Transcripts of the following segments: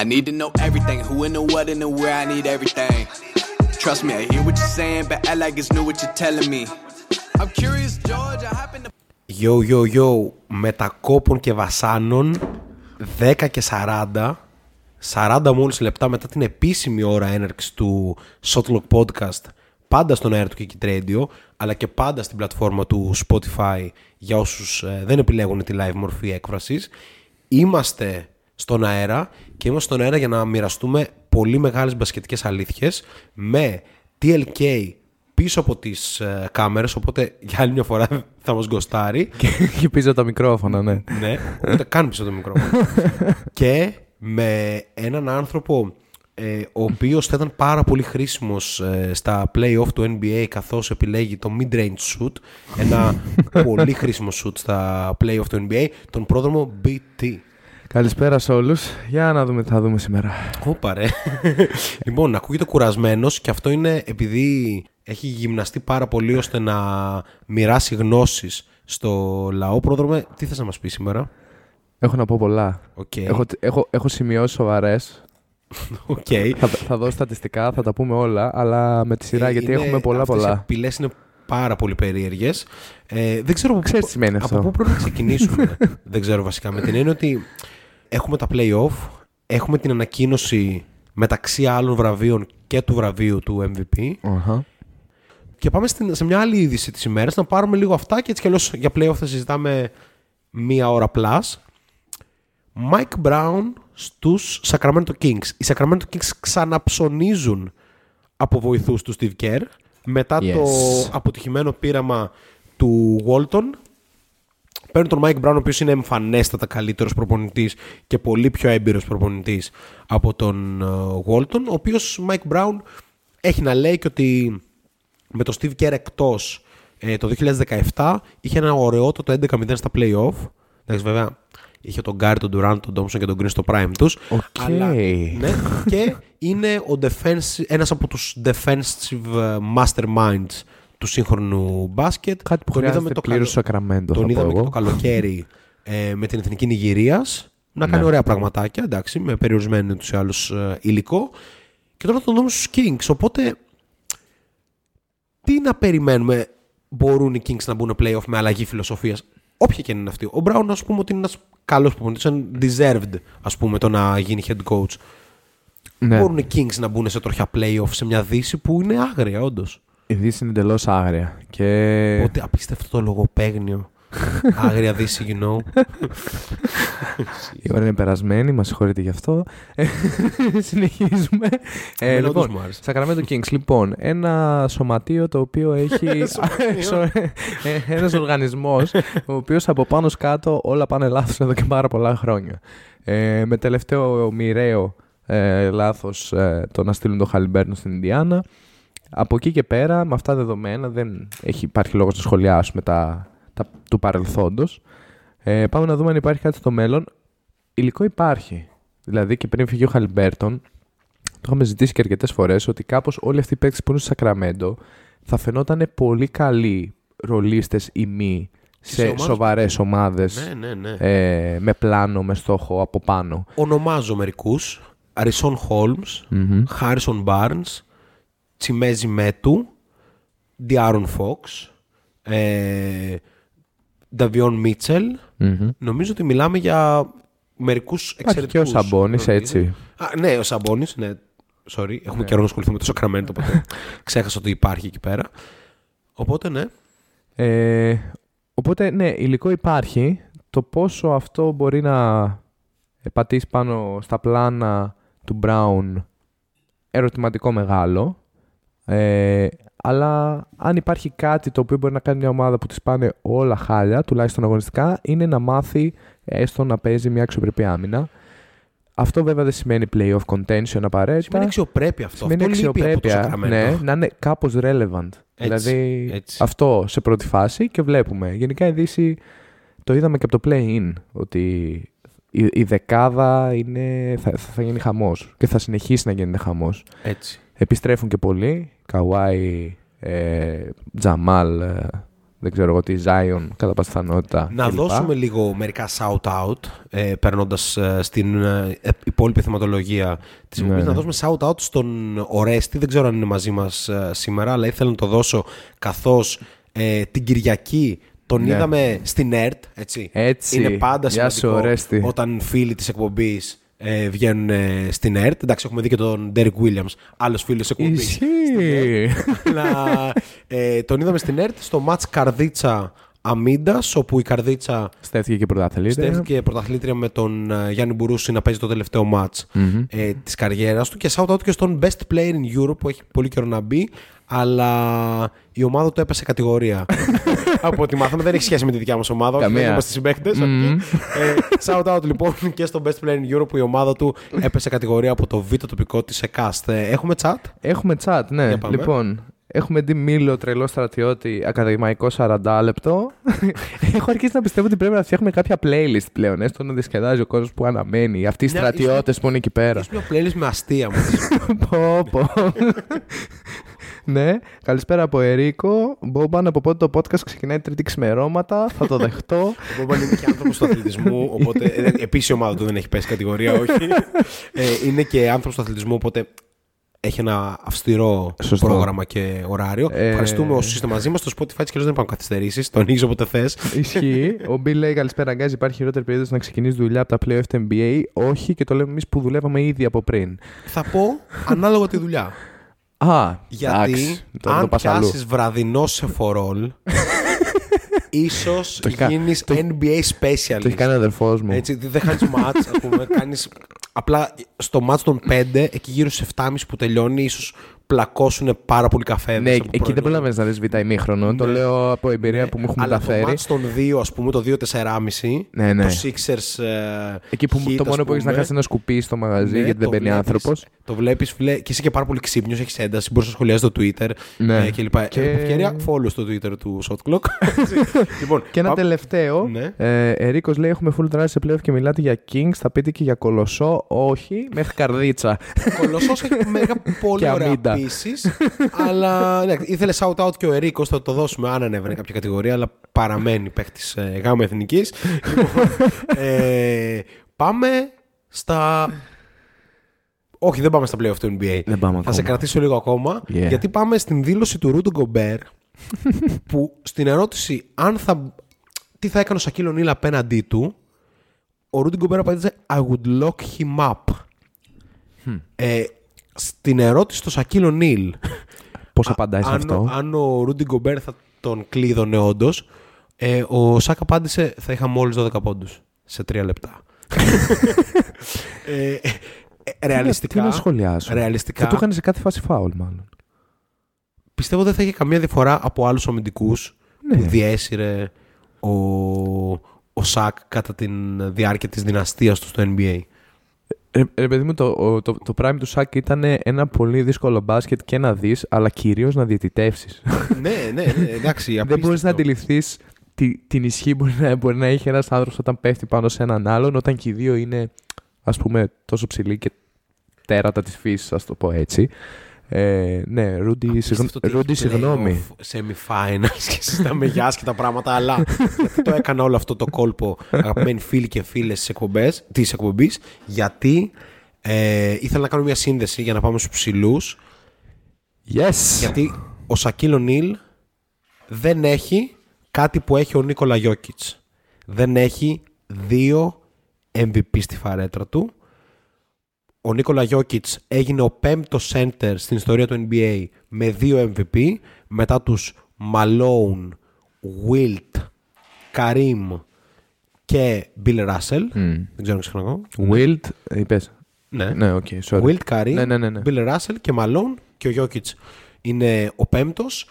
I need to know everything, who and the what and the where I need everything. Trust me, I hear what you're saying, but I like it's new what you're telling me. I'm curious, George, I happen to... Yo, yo, yo, μετακόπων και βασάνων, 10 και 40, 40 μόλις λεπτά μετά την επίσημη ώρα έναρξη του Shotlock Podcast, πάντα στον αέρα του Kiki Radio, αλλά και πάντα στην πλατφόρμα του Spotify για όσους ε, δεν επιλέγουν τη live μορφή έκφρασης. Είμαστε στον αέρα και είμαστε στον αέρα για να μοιραστούμε πολύ μεγάλες μπασκετικές αλήθειες με TLK πίσω από τις ε, κάμερες, οπότε για άλλη μια φορά θα μας γκοστάρει. Και πίσω τα μικρόφωνα, ναι. ναι, οπότε κάνει πίσω το μικρόφωνο. και με έναν άνθρωπο ε, ο οποίος θα ήταν πάρα πολύ χρήσιμος ε, στα play-off του NBA καθώς επιλέγει το mid-range shoot, ένα πολύ χρήσιμο shoot στα play-off του NBA, τον πρόδρομο BT. Καλησπέρα σε όλους. Για να δούμε τι θα δούμε σήμερα. Όπα ρε. λοιπόν, ακούγεται κουρασμένος και αυτό είναι επειδή έχει γυμναστεί πάρα πολύ ώστε να μοιράσει γνώσεις στο λαό. Πρόδρομε, τι θες να μας πεις σήμερα; Έχω να πω πολλά. Okay. Έχω, έχω, έχω σημειώσει σοβαρές. Okay. θα, θα δω στατιστικά, θα τα πούμε όλα, αλλά με τη σειρά Ε, γιατί είναι- έχουμε πολλά αυτές πολλά. Οι απειλές είναι πάρα πολύ περίεργες. Ε, δεν ξέρω από Ξέρεις πού- τι σημαίνει από αυτό. πού πρέπει να ξεκινήσουμε. δεν ξέρω βασικά. Με την έννοια ότι έχουμε τα play-off, έχουμε την ανακοίνωση μεταξύ άλλων βραβείων και του βραβείου του MVP. Αχα. Και πάμε στην, σε μια άλλη είδηση της ημέρας να πάρουμε λίγο αυτά και έτσι κι αλλιώς για play-off θα συζητάμε μία ώρα plus. Mike Brown στους Sacramento Kings. Οι Sacramento Kings ξαναψωνίζουν από βοηθούς του Steve Kerr μετά Yes. το αποτυχημένο πείραμα του Walton. Παίρνουν τον Mike Brown, ο οποίος είναι εμφανέστατα καλύτερος προπονητής και πολύ πιο έμπειρος προπονητής από τον ε, Walton, ο οποίος Mike Brown έχει να λέει και ότι με τον Steve Kerr εκτός ε, το 2017 είχε ένα ωραιότατο 11-0 στα play-off. Εντάξει, βέβαια, είχε τον Κάρι, τον Durant, τον Thompson και τον Green στο prime τους. Οκ. Αλλά, ναι, και είναι ο defensive, ένας από τους defensive ε, masterminds του σύγχρονου μπάσκετ. Κάτι που Τον είδαμε χρειάζεται το πλήρως καλο- Σακραμέντο. τον θα πω είδαμε και εγώ. το καλοκαίρι ε, με την εθνική Νιγηρίας να κάνει Ναι. ωραία πραγματάκια, εντάξει, με περιορισμένο τους άλλους ε, υλικό. Και τώρα τον δούμε στους Kings. Οπότε, τι να περιμένουμε μπορούν οι Kings να μπουν playoff με αλλαγή φιλοσοφίας. Όποια και είναι αυτή. Ο Brown, ας πούμε, ότι είναι ένας καλός προπονητής, είναι deserved, ας πούμε, το να γίνει head coach. Ναι. Μπορούν οι Kings να μπουν σε τροχιά playoff σε μια δύση που είναι άγρια, όντως. Η Δύση είναι εντελώς άγρια. Και... Οπότε απίστευτο το λογοπαίγνιο. Άγρια δύση, you know. Η ώρα είναι περασμένη, μας συγχωρείτε γι' αυτό. Ε, Συνεχίζουμε. Ε, Εμένα όντως λοιπόν, μου άρεσε. Sacramento Kings. Λοιπόν, ένα σωματείο το οποίο έχει. ένα οργανισμός, ο οποίος από πάνω ως κάτω όλα πάνε λάθος εδώ και πάρα πολλά χρόνια. Ε, με τελευταίο μοιραίο ε, λάθος το να στείλουν τον Χαλιμπέρνο στην Ινδιάνα. Από εκεί και πέρα, με αυτά τα δεδομένα, δεν έχει υπάρχει λόγος να σχολιάσουμε τα, τα του παρελθόντος. Ε, πάμε να δούμε αν υπάρχει κάτι στο μέλλον. Υλικό υπάρχει. Δηλαδή και πριν φύγει ο Χαλιμπέρτον, το είχαμε ζητήσει και αρκετές φορές ότι κάπως όλοι αυτοί οι παίκτες που είναι στο Σακραμέντο θα φαινόταν πολύ καλοί ρολίστες ή μη Σε σε ομάδες σοβαρές ομάδες Ναι, ναι, ναι. ε, με πλάνο, με στόχο από πάνω. Ονομάζω μερικούς. Αρισόν Χόλμς, Μμμ. Χάρισον Μπάρνς, Τσιμέζι Μέτου, Διάρον Φόξ, ε, Νταβιόν Μίτσελ. Μμμ. Νομίζω ότι μιλάμε για μερικούς Υπάρχει και ο εξαιρετικούς. Σαμπόνις, ρολίστες. έτσι. Α, ναι, ο Σαμπόνις, ναι. Sorry, έχουμε Ναι. καιρό να ασχοληθούμε με το Σακραμέντο, οπότε ξέχασα ότι υπάρχει εκεί πέρα. Οπότε, ναι. Ε, οπότε, ναι, υλικό υπάρχει. Το πόσο αυτό μπορεί να πατήσει πάνω στα πλάνα του Brown, ερωτηματικό μεγάλο. Ε, αλλά αν υπάρχει κάτι το οποίο μπορεί να κάνει μια ομάδα που της πάνε όλα χάλια, τουλάχιστον αγωνιστικά, είναι να μάθει έστω να παίζει μια αξιοπρεπή άμυνα. Αυτό βέβαια δεν σημαίνει playoff contention απαραίτητα. Σημαίνει αξιοπρέπεια αυτό. Σημαίνει αυτό λείπει από το αξιοπρέπεια, Σακραμέντο. ναι, να είναι κάπως relevant. δηλαδή έτσι. αυτό σε πρώτη φάση και βλέπουμε. Γενικά η Δύση το είδαμε και από το play-in ότι η, η δεκάδα είναι, θα, θα γίνει χαμός και θα συνεχίσει να γίνεται χαμός. Έτσι. Επιστρέφουν και πολλοί, Καουάι, ε, Τζαμάλ, ε, δεν ξέρω εγώ τι, Zion κατά πάσα πιθανότητα. Να κλπ. δώσουμε λίγο μερικά shout-out, ε, παίρνοντα στην ε, υπόλοιπη θεματολογία της εκπομπής. Ναι, Να ναι. δώσουμε shout-out στον Ορέστη. Δεν ξέρω αν είναι μαζί μας σήμερα, αλλά ήθελα να το δώσω καθώς ε, την Κυριακή τον Ναι. είδαμε στην ΕΡΤ. Έτσι. Έτσι. Είναι πάντα Γεια σου, σημαντικό Ορέστη. όταν φίλοι της εκπομπής ε, βγαίνουν ε, στην ΕΡΤ. Εντάξει, έχουμε δει και τον Derek Williams, άλλος φίλος της εκπομπής. Ισχύει. Αλλά ε, τον είδαμε στην ΕΡΤ στο match Καρδίτσα Αμίντας, όπου η Καρδίτσα Στέφθηκε και πρωταθλήτρια. στέφθηκε πρωταθλήτρια με τον ε, Γιάννη Μπουρούση να παίζει το τελευταίο match Μμμ. ε, της καριέρας του και shout out και στον Best Player in Europe που έχει πολύ καιρό να μπει αλλά η ομάδα του έπεσε κατηγορία. Από ό,τι μάθαμε δεν έχει σχέση με τη δικιά μας ομάδα, όχι, Καμία. δεν είμαστε συμπαίκτες. Μμμ. ε, shout out λοιπόν και στον Best Player in Europe που η ομάδα του έπεσε κατηγορία από το β' τοπικό της ΕΚΑΣΤ. Ε, έχουμε chat; Έχουμε chat, ναι. Για πάμε. Λοιπόν, έχουμε Ντι Μίλο, τρελό στρατιώτη, ακαδημαϊκό 40 λεπτό. Έχω αρχίσει να πιστεύω ότι πρέπει να φτιάχνουμε κάποια playlist πλέον, έστω να διασκεδάζει ο κόσμος που αναμένει. Αυτοί οι Ναι, στρατιώτες που είναι εκεί πέρα. Έχει μια playlist με αστεία μου. πω, πω. Ναι, καλησπέρα από Ερίκο. Μπόμπαν, από πότε το podcast ξεκινάει τρίτη ξημερώματα. Θα το δεχτώ. Ο Μπόμπαν είναι και άνθρωπος του αθλητισμού, οπότε. Ε, Επίσης η ομάδα του δεν έχει πέσει κατηγορία, όχι. Ε, είναι και άνθρωπος του αθλητισμού, οπότε έχει ένα αυστηρό Σωστό. πρόγραμμα και ωράριο. Ε, Ευχαριστούμε όσους είστε μαζί μας. Στο Spotify τη δεν υπάρχουν καθυστερήσεις. Το ανοίγει όποτε θες. Ισχύει. Ο Μπιλ λέει καλησπέρα, Γκάζ. Υπάρχει χειρότερη περίπτωση να ξεκινήσεις δουλειά από τα playoff του NBA. Όχι, και το λέμε εμείς που δουλεύαμε ήδη από πριν. Θα πω ανάλογα τη δουλειά. Α, Γιατί εντάξει, τώρα το αν πας αλλού. πιάσεις βραδινό σε φορόλ, ίσως Το έχει κα- γίνεις το- NBA specialist. Το έχει κάνει ο αδερφό μου. Έτσι, δεν χάνεις μάτς, ας πούμε. Κάνεις, απλά στο μάτς των 5, εκεί γύρω στις 7.30 που τελειώνει, ίσως πλακώσουν πάρα πολύ καφέ. Ναι, εκεί δεν προλαβαίνεις να δεις β' ημίχρονο. Το Ναι. λέω από εμπειρία που μου έχουν Αλλά το μεταφέρει. μάτς των 2, ας πούμε, το 2-4,5. Ναι, ναι. Το Sixers. ε, Εκεί που Heat, το ας μόνο που έχεις να πούμε. χάσει είναι ένα σκουπί στο μαγαζί Ναι, γιατί δεν το μπαίνει βλέπεις- άνθρωπος. Το βλέπεις, φίλε, και είσαι και πάρα πολύ ξύπνιος, έχεις ένταση, μπορείς να σχολιάζει το Twitter Ναι. ε, και λοιπά. Και- Και... ευκαιρία, follow στο Twitter του Shot Clock. λοιπόν, Και ένα πάμε- τελευταίο. Ναι. Ε, Ερίκος λέει: Έχουμε full drive σε playoff και μιλάτε για Kings. Θα πείτε και για κολοσσό. Όχι, μέχρι καρδίτσα. Κολοσσός έχει μέγα πολύ Και ωραία αμίντα. πίσεις. αλλά ναι, ήθελε shout out και ο Ερίκος, θα το δώσουμε αν ανέβαινε κάποια κατηγορία, αλλά παραμένει παίχτης ε, γάμα εθνικής. λοιπόν, ε, πάμε στα. Όχι, δεν πάμε στα playoff του NBA. Δεν πάμε Θα σε ακόμα. κρατήσω λίγο ακόμα. Yeah. Γιατί πάμε στην δήλωση του Ρούντο Γκομπέρ που στην ερώτηση αν θα. Τι θα έκανε ο Σακύλο Νίλ απέναντί του, ο Ρούντι Γκομπέρ απάντησε I would lock him up. Ε, στην ερώτηση στο Σακύλο Νίλ Πώς απαντάει σε αν, αυτό; αν ο Ρούντι Γκομπέρ θα τον κλείδωνε όντως, ε, ο Σάκ απάντησε θα είχα μόλις 12 πόντους σε 3 λεπτά. ε, ε, ρεαλιστικά. Τι να σχολιάσω. ρεαλιστικά Θα του έκανε σε κάθε φάση φάουλ, μάλλον. πιστεύω δεν θα είχε καμία διαφορά από άλλους αμυντικού Ναι. που διέσυρε ο, ο Σάκ κατά τη διάρκεια της δυναστείας του στο NBA. Ρε, ρε παιδί μου, το, ο- το, το prime του Σάκ ήταν ένα πολύ δύσκολο μπάσκετ και να δεις, αλλά κυρίως να διαιτητεύσεις. ναι, ναι, ναι, εντάξει. Δεν μπορείς να αντιληφθείς την ισχύ που μπορεί να, μπορεί να έχει ένας άνθρωπος όταν πέφτει πάνω σε έναν άλλον, όταν και οι δύο είναι, ας πούμε, τόσο ψηλοί και τέρατα της φύσης, ας το πω έτσι. Ε, ναι, Ρούντι, συγγνώ- Ρούντι, συγγνώμη. Semi-finals και συζητάμε για άσχετα πράγματα, αλλά γιατί το έκανα όλο αυτό το κόλπο, αγαπημένοι φίλοι και φίλες της εκπομπής, γιατί ε, ήθελα να κάνω μια σύνδεση για να πάμε στους ψηλούς. Yes! Γιατί ο Σακύλο Νίλ δεν έχει κάτι που έχει ο Νίκολα Γιώκητς. Δεν έχει δύο MVP στη φαρέτρα του. Ο Νίκολα Γιόκιτς έγινε ο πέμπτος center στην ιστορία του NBA με δύο MVP μετά τους Malone, Wilt, Kareem και Bill Russell. Δεν ξέρω αν ξεχνάω. Wilt, είπες. Ναι. Ναι, ok, sorry. Wilt Curry, Ναι, ναι, ναι, ναι. Bill Russell και Malone και ο Jokic είναι ο πέμπτος.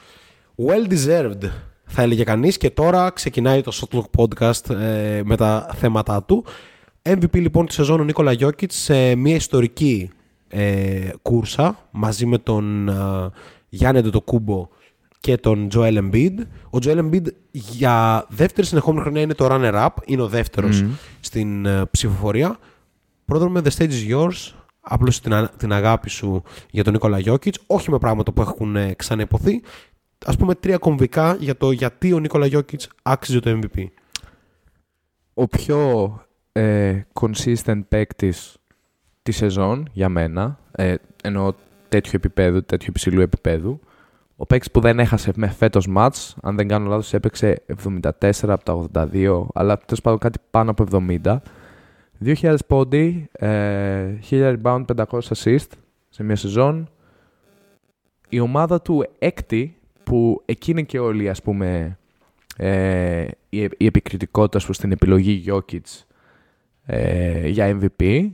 Well deserved θα έλεγε κανείς και τώρα ξεκινάει το Shotlock Podcast ε, με τα θέματα του. MVP λοιπόν τη σεζόν ο Νίκολα Jokic σε μια ιστορική ε, κούρσα μαζί με τον ε, Γιάννη Αντετοκούμπο και τον Joel Embiid. Ο Joel Embiid για δεύτερη συνεχόμενη χρονιά είναι το runner-up, είναι ο δεύτερος στην ε, ψηφοφορία. Πρόδρομε, the stage is yours. Απλώς την, α- την αγάπη σου για τον Νίκολα Γιώκητς, όχι με πράγματα που έχουν ε, ξαναϋποθεί. ας πούμε τρία κομβικά για το γιατί ο Νίκολα Γιώκητς άξιζε το MVP. Ο πιο ε, consistent παίκτης τη σεζόν για μένα, ε, εννοώ τέτοιο επίπεδο, τέτοιο υψηλού επίπεδου. Ο παίκτης που δεν έχασε με φέτος μάτς, αν δεν κάνω λάθος, έπαιξε 74 από τα 82, αλλά τέλος πάντων κάτι πάνω από 70. 2.000 πόντι, ε, 1000 rebound, 500 assist σε μια σεζόν. Η ομάδα του έκτη, που εκείνη και όλοι ας πούμε ε, η, η επικριτικότητα προς την επιλογή Jokic ε, για MVP.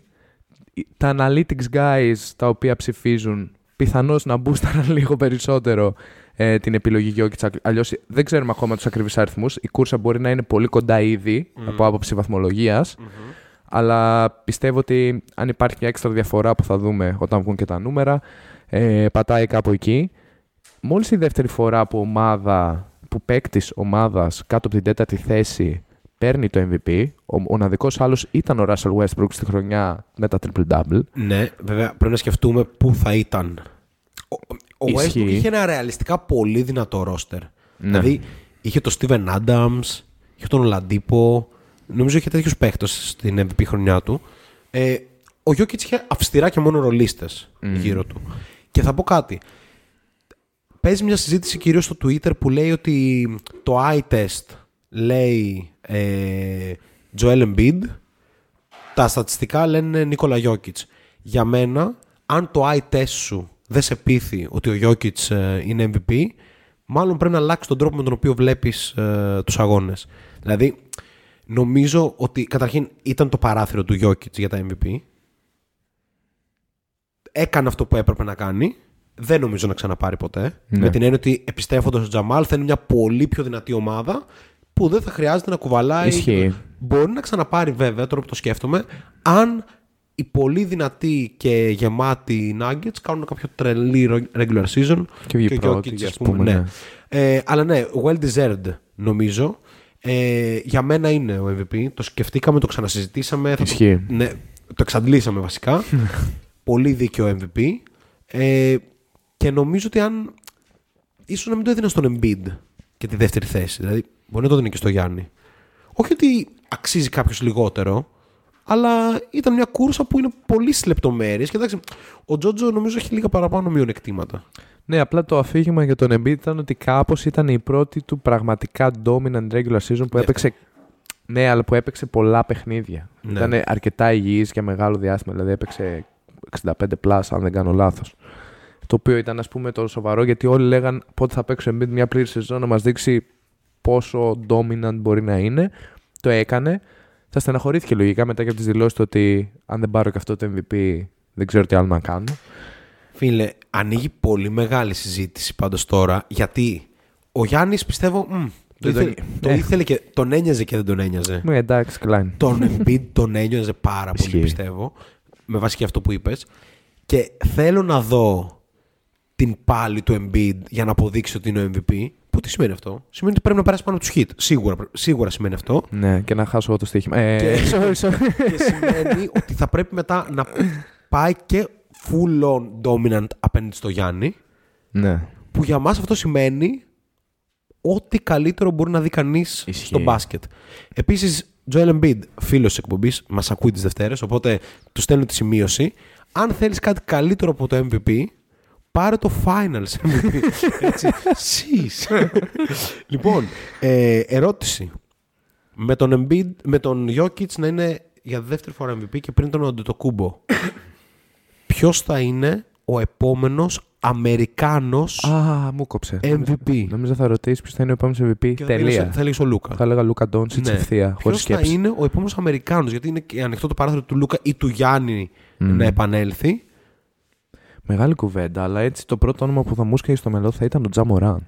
Τα analytics guys τα οποία ψηφίζουν πιθανώς να μπούσταραν λίγο περισσότερο ε, την επιλογή Jokic. Αλλιώς δεν ξέρουμε ακόμα τους ακριβείς αριθμούς. Η κούρσα μπορεί να είναι πολύ κοντά ήδη από άποψη βαθμολογίας. Αλλά πιστεύω ότι αν υπάρχει μια έξτρα διαφορά που θα δούμε όταν βγουν και τα νούμερα, ε, πατάει κάπου εκεί. Μόλις η δεύτερη φορά που ομάδα, που παίκτης ομάδας κάτω από την τέταρτη θέση παίρνει το MVP, ο μοναδικός άλλος ήταν ο Russell Westbrook στη χρονιά με τα triple-double. Ναι, βέβαια πρέπει να σκεφτούμε πού θα ήταν. Ο, ο Westbrook Ισχύει. είχε ένα ρεαλιστικά πολύ δυνατό ρόστερ. Ναι. Δηλαδή είχε τον Steven Adams, είχε τον Oladipo, νομίζω είχε τέτοιους παίχτε στην MVP χρονιά του. Ε, ο Jokic είχε αυστηρά και μόνο ρολίστες γύρω του. Και θα πω κάτι. Παίζει μια συζήτηση κυρίως στο Twitter που λέει ότι το eye test λέει ε, Joel Embiid, τα στατιστικά λένε Νίκολα Jokic. Για μένα, αν το eye test σου δεν σε πείθει ότι ο Jokic ε, είναι MVP, μάλλον πρέπει να αλλάξει τον τρόπο με τον οποίο βλέπεις ε, τους αγώνες. Δηλαδή, νομίζω ότι καταρχήν ήταν το παράθυρο του Jokic για τα MVP. Έκανε αυτό που έπρεπε να κάνει. Δεν νομίζω να ξαναπάρει ποτέ. Ναι. Με την έννοια ότι επιστρέφοντας ο Τζαμάλ θα είναι μια πολύ πιο δυνατή ομάδα που δεν θα χρειάζεται να κουβαλάει. Ισχύει. Μπορεί να ξαναπάρει βέβαια, τώρα που το σκέφτομαι, αν οι πολύ δυνατοί και γεμάτοι Nuggets κάνουν κάποιο τρελή regular season. Και βγει ο πρώτη, Jokic, ας ας πούμε, πούμε, ναι. ναι. Ε, αλλά ναι, well deserved νομίζω. Ε, για μένα είναι ο MVP. Το σκεφτήκαμε, το ξανασυζητήσαμε. θα το- Ισχύει. ναι, το εξαντλήσαμε βασικά. Πολύ δίκαιο MVP. Ε, και νομίζω ότι αν. ίσως να μην το έδινα στον Embiid και τη δεύτερη θέση. Δηλαδή, μπορεί να το έδινε και στο Γιάννη. Όχι ότι αξίζει κάποιος λιγότερο, αλλά ήταν μια κούρσα που είναι πολύ στι λεπτομέρειες. Και εντάξει, ο Τζότζο νομίζω έχει λίγα παραπάνω μειονεκτήματα. Ναι, απλά το αφήγημα για τον Embiid ήταν ότι κάπως ήταν η πρώτη του πραγματικά dominant regular season που Ναι. έπαιξε. Ναι, αλλά που έπαιξε πολλά παιχνίδια. Ναι. Ήταν αρκετά υγιής για μεγάλο διάστημα. Δηλαδή έπαιξε 65 plus, αν δεν κάνω λάθος. Το οποίο ήταν, ας πούμε, το σοβαρό γιατί όλοι λέγαν πότε θα παίξει ο Embiid μια πλήρη σεζόν να μας δείξει πόσο dominant μπορεί να είναι. Το έκανε. Θα στεναχωρήθηκε λογικά μετά και από τις δηλώσεις του ότι αν δεν πάρω και αυτό το MVP δεν ξέρω τι άλλο να κάνω. Φίλε, ανοίγει πολύ μεγάλη συζήτηση πάντως τώρα, γιατί ο Γιάννης πιστεύω... μ, το, Δεν τον- ήθελε, το Ε. ήθελε και τον ένοιαζε και δεν τον ένοιαζε. Ναι, εντάξει, Klein. τον Embiid τον ένοιαζε πάρα πολύ, Ισχύει. πιστεύω. Με βάση και αυτό που είπες. Και θέλω να δω την πάλη του Embiid για να αποδείξει ότι είναι ο MVP. Που τι σημαίνει αυτό; Σημαίνει ότι πρέπει να περάσει πάνω από τους hit. Σίγουρα, σίγουρα σημαίνει αυτό. Ναι, και να χάσω εγώ το στοίχημα. Ε, Και- sorry, sorry. και σημαίνει ότι θα πρέπει μετά να πάει και full on dominant απέναντι στο Γιάννη. ναι. Που για μας αυτό σημαίνει ό,τι καλύτερο μπορεί να δει κανείς Ισχύει. στο μπάσκετ. Επίσης, Joel Embiid, φίλος της εκπομπής, μας ακούει τις Δευτέρες, οπότε του στέλνω τη σημείωση. Αν θέλεις κάτι καλύτερο από το MVP, πάρε το Finals MVP. Έτσι. Σεις. λοιπόν, ε, ερώτηση. Με τον Embiid, με τον Jokic να είναι για δεύτερη φορά MVP και πριν τον Αντετοκούμπο. Ποιος θα είναι ο επόμενος Αμερικάνος Α, μου κόψε. MVP. Νομίζω θα ρωτήσεις ποιος θα είναι ο επόμενος MVP. Και θα έλεγες- Τελεία. Θα έλεγες ο Λούκα. Θα έλεγα Λούκα Ντόνσιτ ευθεία, χωρί Ποιος Ναι. θα σκέψη. είναι ο επόμενος Αμερικάνος, γιατί είναι και ανοιχτό το παράθυρο του Λούκα ή του Γιάννη να επανέλθει. Μεγάλη κουβέντα, αλλά έτσι το πρώτο όνομα που θα μου σκέφτεται στο μυαλό θα ήταν ο Τζα Μωράν.